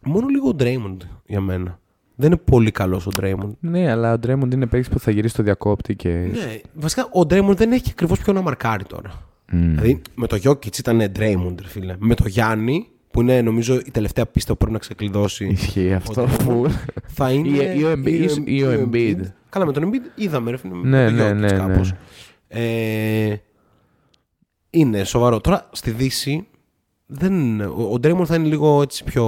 μόνο λίγο ο Draymond για μένα. Δεν είναι πολύ καλός ο Draymond. Ναι, αλλά ο Draymond είναι παίκτης που θα γυρίσει στο διακόπτη και. Ναι, βασικά ο Draymond δεν έχει ακριβώς ποιο να μαρκάρει τώρα. Μμ. Δηλαδή με το Jokic ήταν Draymond, ρε φίλε. Με το Γιάννη, που είναι νομίζω η τελευταία πίστα που πρέπει να ξεκλειδώσει, Ισχύει αυτό. Ο που- θα είναι. Ή- ή ο Embiid- ή ή ο Embiid. Καλά, με τον Embiid είδαμε, ρε φίλε. με Ναι, τον ναι, Jokic ναι, ναι. κάπως. Ε, είναι σοβαρό. Τώρα στη Δύση δεν, ο, ο Draymond θα είναι λίγο έτσι πιο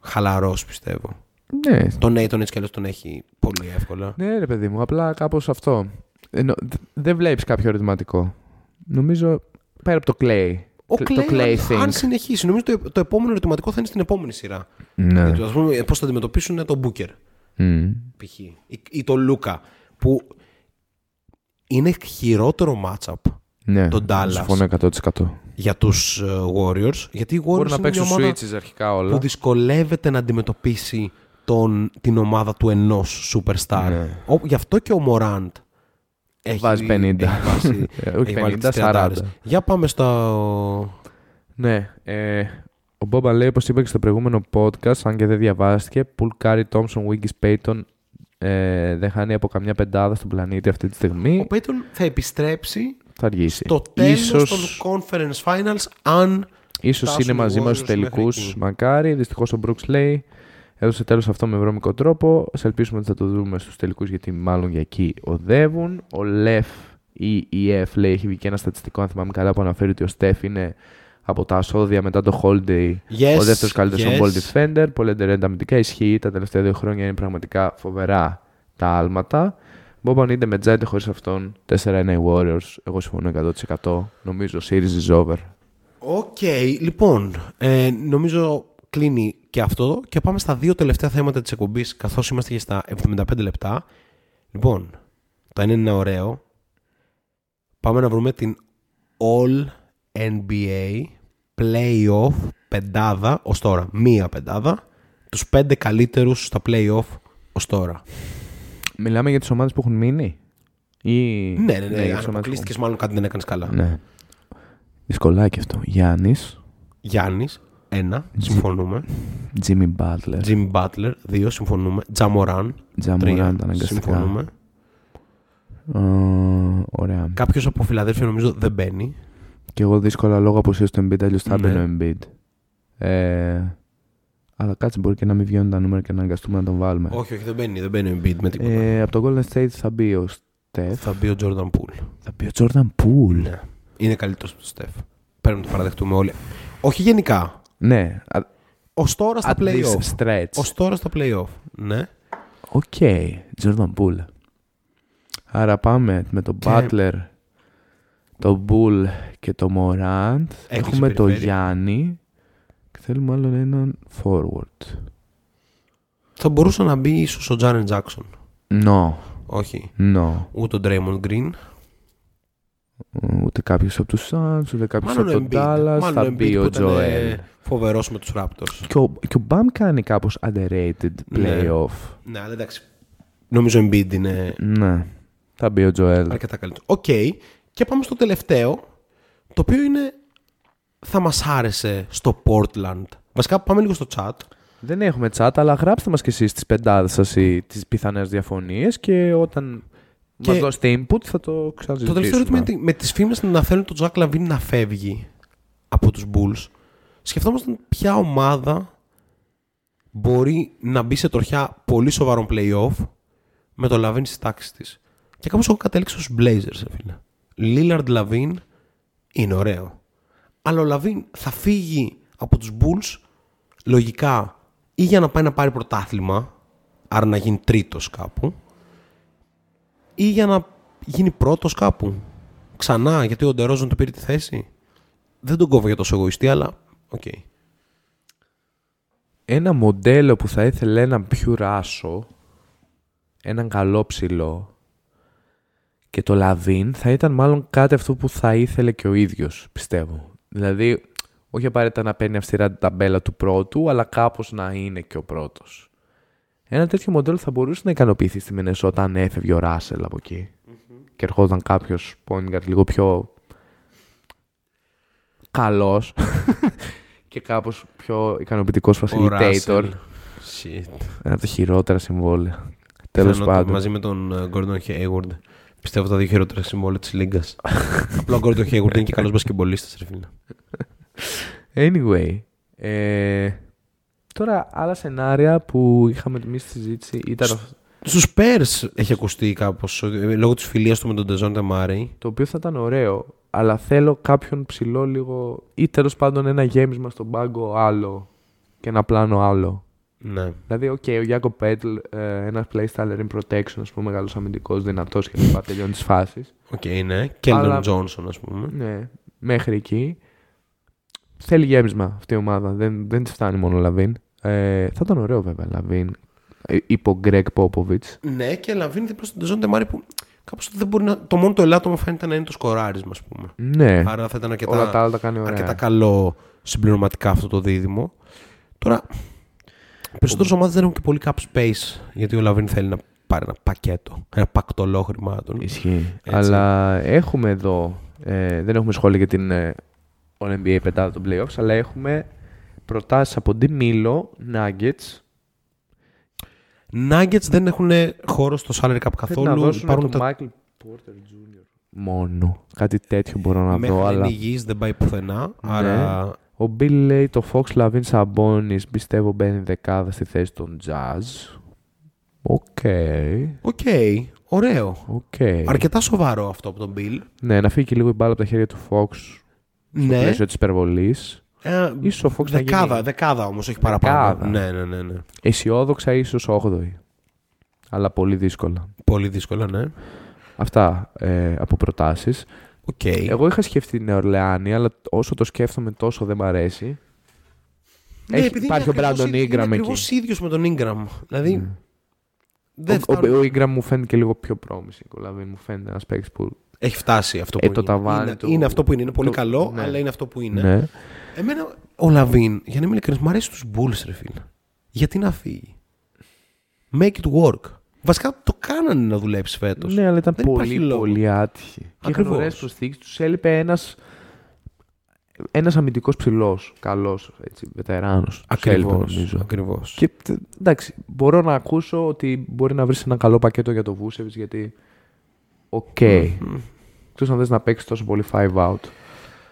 χαλαρός πιστεύω. Ναι, Τον Νέιτον έτσι κι αλλιώς τον έχει πολύ εύκολα. ναι, ρε παιδί μου, απλά κάπως αυτό. Ενώ, δ- δεν βλέπεις κάποιο ερωτηματικό. Νομίζω πέρα από το Clay. Ο το Clay, Clay αν, αν think. συνεχίσει, νομίζω το, το επόμενο ερωτηματικό θα είναι στην επόμενη σειρά. Ναι. Α πούμε, πώς θα αντιμετωπίσουν τον Booker, Μμ. π.χ. Ή, ή τον Λούκα, που είναι χειρότερο matchup Ναι, Τον Dallas. Συμφωνώ 100%. για τους ε, Warriors. Γιατί οι Warriors Μπορεί να είναι παίξουν μια ομάδα switches αρχικά όλα. που δυσκολεύεται να αντιμετωπίσει τον, την ομάδα του ενός superstar. Ναι. Ο, γι' αυτό και ο Morant έχει, Βάζει 50. έχει βάσει- Ε, όχι έχει βάλει 50, τις 30. 40. Για πάμε στο... Ναι. Ε, ο Μπόμπα λέει, όπως είπα και στο προηγούμενο podcast, αν και δεν διαβάστηκε, Poole, Curry, Thompson, Wiggins, Payton ε, δεν χάνει από καμιά πεντάδα στον πλανήτη αυτή τη στιγμή. Ο Payton θα επιστρέψει θα αργήσει. στο τέλος Ίσως, των conference finals αν ίσως φτάσουν είναι οι μαζί μας Warriors στους μέχρι τελικούς. εκεί. Μακάρι. Δυστυχώς ο Brooks λέει έδωσε τέλος αυτό με βρώμικο τρόπο. Σε ελπίσουμε ότι θα το δούμε στους τελικούς γιατί μάλλον για εκεί οδεύουν. Ο Λεφ ή η Εφ λέει έχει βγει και ένα στατιστικό, αν θυμάμαι καλά, που αναφέρει ότι ο Στεφ είναι από τα ασώδια μετά το Holiday yes, ο δεύτερος καλύτερος yes. on ball defender. Πολύ underrated αμυντικά. Ισχύει. Τα τελευταία δύο χρόνια είναι πραγματικά φοβερά τα άλματα. Μπόμπαν είτε με Τζάιντε χωρίς αυτόν. 4-1 οι Warriors. Εγώ συμφωνώ 100%. Νομίζω series is over. Οκ, λοιπόν, ε, νομίζω κλείνει και αυτό και πάμε στα δύο τελευταία θέματα της εκπομπής καθώς είμαστε και στα 75 λεπτά. Λοιπόν, το ένα είναι ωραίο. Πάμε να βρούμε την All NBA Playoff πεντάδα ως τώρα. Μία πεντάδα. Τους πέντε καλύτερους στα Playoff ως τώρα. Μιλάμε για τις ομάδες που έχουν μείνει. Ή... Ναι, ναι, ναι. για Αν τις ομάδες που αποκλείστηκες μάλλον κάτι δεν έκανες καλά. έχουν- Ναι. Δυσκολάκι αυτό. Γιάννης, Γιάννης, ένα, συμφωνούμε. Jimmy Butler, Jimmy Butler, δύο, συμφωνούμε. Τζαμοράν, Τζαμουράντ τρία, αναγκαστικά. συμφωνούμε. Ε, ωραία. Κάποιος από Φιλαδέλφια νομίζω δεν μπαίνει. Και εγώ δύσκολα λόγω αποσύρωση του Embiid, αλλιώς θα Ναι. μπαίνει ο Embiid. Ε, αλλά κάτσε μπορεί και να μην βγαίνουν τα νούμερα και να αναγκαστούμε να τον βάλουμε. όχι, όχι, δεν μπαίνει, δεν μπαίνει ο Embiid με τίποτα. Ε, από το Golden State θα μπει ο Steph. Θα μπει ο Jordan Poole. Θα μπει ο Jordan Poole. Ναι. Είναι καλύτερος από τον Στεφ. Πρέπει να το παραδεχτούμε όλοι. Όχι γενικά. Ναι. α- Ως τώρα στα At this playoff. stretch. Ως τώρα στα playoff. Ναι. Οκ. Jordan Poole. Άρα πάμε με τον Και- Butler, τον Bull και τον Morant. Έχουμε τον περιφέρεια. Γιάννη. Και θέλουμε άλλον έναν forward. Θα μπορούσε να μπει ίσως ο Jaren Jackson. No. Όχι. No. Ούτε ο Draymond Green. Ούτε κάποιος από τους Suns, ούτε κάποιος από Μάλλον ο τον Embiid. Dallas. Μάλλον Θα ο Embiid μπει που ο ήταν, Joel. ε, Φοβερός με τους Raptors. Και ο, και ο Bam κάνει κάπως underrated Ναι. playoff. Ναι, αλλά εντάξει. Νομίζω ο Embiid είναι Ναι. Θα μπει ο Joel. αρκετά καλύτερο. Οκ. Και πάμε στο τελευταίο, το οποίο είναι θα μας άρεσε στο Portland. Βασικά πάμε λίγο στο chat. Δεν έχουμε chat, αλλά γράψτε μας κι εσείς τις πεντάδες σας ή τις πιθανές διαφωνίες και όταν Και- μας δώσετε input θα το Το ξαναζητήσουμε. τελευταίο ερώτημα είναι ότι με τις φήμες να θέλουν τον Zach LaVine να φεύγει από τους Bulls, σκεφτόμασταν ποια ομάδα μπορεί να μπει σε τροχιά πολύ σοβαρών playoff με τον Lavin στις τάξεις της. Και κάπως έχω κατέληξει στους Blazers, ε, φίλε. Lillard Lavin είναι ωραίο. Αλλά ο Lavin θα φύγει από τους Bulls λογικά ή για να πάει να πάρει πρωτάθλημα, άρα να γίνει τρίτος κάπου, ή για να γίνει πρώτος κάπου. Ξανά, γιατί ο Ντερόζον του πήρε τη θέση. Δεν τον κόβω για τόσο εγωιστή, αλλά οκ. Ένα μοντέλο που θα ήθελε έναν πιουράσο, έναν καλό ψηλό και το LaVine θα ήταν μάλλον κάτι αυτό που θα ήθελε και ο ίδιος, πιστεύω. Δηλαδή, όχι απαραίτητα να παίρνει αυστηρά την ταμπέλα του πρώτου, αλλά κάπως να είναι και ο πρώτος. Ένα τέτοιο μοντέλο θα μπορούσε να ικανοποιηθεί στη Μινεσότα αν έφευγε ο Russell από εκεί. Και ερχόταν κάποιος point guard λίγο πιο καλός και κάπως πιο ικανοποιητικός Ο facilitator. Russell. Shit. Ένα από τα χειρότερα συμβόλαια. Τέλος Πιθανότατα πάντων. Μαζί με τον ε, Gordon Hayward. Πιστεύω τα δύο χειρότερα συμβόλαια της Λίγκας. Απλά ο Gordon Hayward είναι και καλός μπασκεμπολίστα, ρε φίλε. Anyway. Ε, τώρα, άλλα σενάρια που είχαμε εμείς στη συζήτηση ήταν Στους Spurs έχει ακουστεί κάπως λόγω της φιλίας του με τον Dejounte Murray. το οποίο θα ήταν ωραίο, αλλά θέλω κάποιον ψηλό λίγο ή τέλος πάντων ένα γέμισμα στον πάγκο άλλο και ένα πλάνο άλλο. Ναι. Δηλαδή, οκ, ο Jakob Poeltl, ε, ένας playstyle rim protection, ας πούμε, μεγάλο αμυντικός, δυνατός και λοιπά, τελειώνει τις φάσεις. Οκ, ναι. Keldon Αλλά- Johnson, ας πούμε. Ναι, μέχρι εκεί. Θέλει γέμισμα αυτή η ομάδα. Δεν, δεν της φτάνει μόνο ο LaVine. Ε, θα ήταν ωραίο βέβαια LaVine. Ε, υπό Gregg Popovich. Ναι, και LaVine δίπλα στον Dejounte Murray που κάπως δεν μπορεί να. Το μόνο το ελάττωμα φαίνεται να είναι το σκοράρισμα, ας πούμε. Ναι, Άρα θα ήταν αρκετά, όλα τα άλλα τα κάνει ωραία. αρκετά καλό συμπληρωματικά αυτό το δίδυμο. Τώρα, περισσότερες ομάδες δεν έχουν και πολύ cap space γιατί ο LaVine θέλει να πάρει ένα πακέτο, ένα πακτωλό χρημάτων. Ισχύει. Έτσι. Αλλά έχουμε εδώ. Ε, δεν έχουμε σχόλια για την ε, All NBA πεντάδα των playoffs, αλλά έχουμε προτάσεις από Ντι Μίλο, Nuggets. Nuggets δεν έχουν χώρο στο salary cap Θέλει να καθόλου. δώσουν Υπάρχουν τον τα... Michael Porter Jr. Μόνο. Κάτι τέτοιο μπορώ να Μέχρι δω, να αλλά. είναι υγιής δεν πάει πουθενά. Ναι. Άρα Ο Bill λέει το Fox LaVine Sabonis πιστεύω μπαίνει δεκάδα στη θέση των Jazz. Οκ. Οκ, ωραίο. Οκ. Αρκετά σοβαρό αυτό από τον Bill. Ναι, να φύγει και λίγο η μπάλα από τα χέρια του Fox στο Ναι. πλαίσιο της υπερβολής. Ε, Ίσως ο Fox να δεκάδα, γίνει δεκάδα όμως, όχι παραπάνω. Δεκάδα. Ναι, ναι, ναι, ναι. αισιόδοξα ίσως 8η. Αλλά πολύ δύσκολα. Πολύ δύσκολα, ναι. Αυτά ε, από προτάσεις. Οκ. Εγώ είχα σκεφτεί Νέο Ορλεάνη, αλλά όσο το σκέφτομαι τόσο δεν μ' αρέσει. Ναι, Έχει- επειδή υπάρχει ο είναι ακριβώς Brandon ίδιος- Ingram Είναι εκεί. ακριβώς ίδιος με τον Ingram. Δηλαδή, Ναι. δεν ο, ο, φτάνει- ο Ingram μου φαίνεται και λίγο πιο promising. Ο LaVine μου φαίνεται ένας παίκτης που. Έχει φτάσει αυτό που Ε, το είναι. ταβάνι είναι, του- είναι αυτό που είναι. Είναι πολύ το- καλό, ναι. αλλά είναι αυτό που είναι. Ναι. Εμένα ο LaVine, για να είμαι ειλικρινής, μου αρέσει τους Bulls, ρε φίλε. Γιατί να φύγει; Make it work. Βασικά το κάνανε να δουλέψει φέτος. Ναι, αλλά ήταν Δεν υπάρχει πολύ, λόγο. πολύ άτυχη. Και είχαν Ακριβώς. ωραίες προσθήκες. Τους έλειπε ένας, ένας αμυντικός ψηλός, καλός, έτσι, βετεράνος. Τους έλειπε, Ακριβώς. νομίζω. Ακριβώς. Και τε- εντάξει, μπορώ να ακούσω ότι μπορεί να βρεις ένα καλό πακέτο για το Vucevic γιατί οκ. Εκτός αν θες να παίξεις τόσο πολύ 5 out.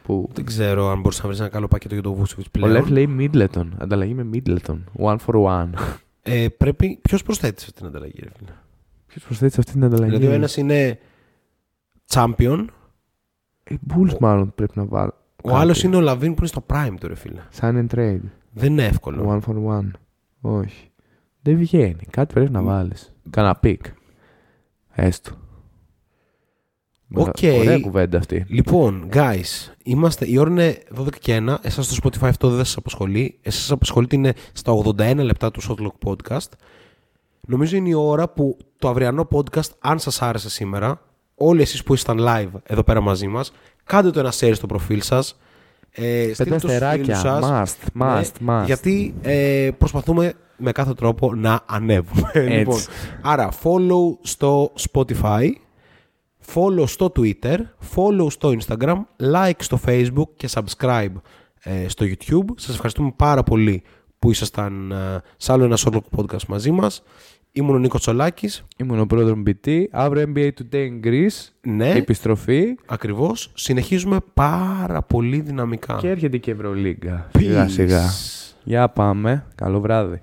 Που Δεν ξέρω αν μπορείς να βρεις ένα καλό πακέτο για το Vucevic ο πλέον. Λεφ λέει Middleton. Ανταλλαγή με Middleton. One for one. Ε, πρέπει... Ποιος προσθέτει σε αυτήν την ανταλλαγή, ρε φίλε; Ποιος προσθέτει σε αυτή την ανταλλαγή; Δηλαδή, ο ένας είναι champion, Οι Bulls μάλλον πρέπει να βάλω. ο άλλος είναι ο LaVine που είναι στο prime του, ρε φίλε. Sign and trade. Δεν είναι εύκολο. One for one. Όχι. Δεν βγαίνει. Κάτι πρέπει να βάλεις. Κάνα pick. Έστω. Οκ. Ωραία κουβέντα αυτή. Λοιπόν, guys, είμαστε, η ώρα είναι 12 και 1. Εσάς στο Spotify αυτό δεν σας απασχολεί. Εσάς σα απασχολεί ότι είναι στα 81 λεπτά του Shot Clock Podcast. Νομίζω είναι η ώρα που το αυριανό podcast, αν σας άρεσε σήμερα, όλοι εσείς που ήσασταν live εδώ πέρα μαζί μας, κάντε το ένα share στο προφίλ σας. Ε, στείλτε Πέντε το στους αστεράκια. φίλους σας. Must, must, Ναι, must. Γιατί ε, προσπαθούμε με κάθε τρόπο να ανέβουμε. λοιπόν, άρα, follow στο Spotify, follow στο Twitter, follow στο Instagram, like στο Facebook και subscribe ε, στο YouTube. Σας ευχαριστούμε πάρα πολύ που ήσασταν ε, σε άλλο ένα solo podcast μαζί μας. Ήμουν ο Νίκος Τσολάκης. Ήμουν ο πρόεδρος BT. Αύριο NBA Today in Greece. Ναι, Επιστροφή. ακριβώς. Συνεχίζουμε πάρα πολύ δυναμικά. Και έρχεται και η Ευρωλίγκα. Σιγά σιγά. Peace. Για πάμε. Καλό βράδυ.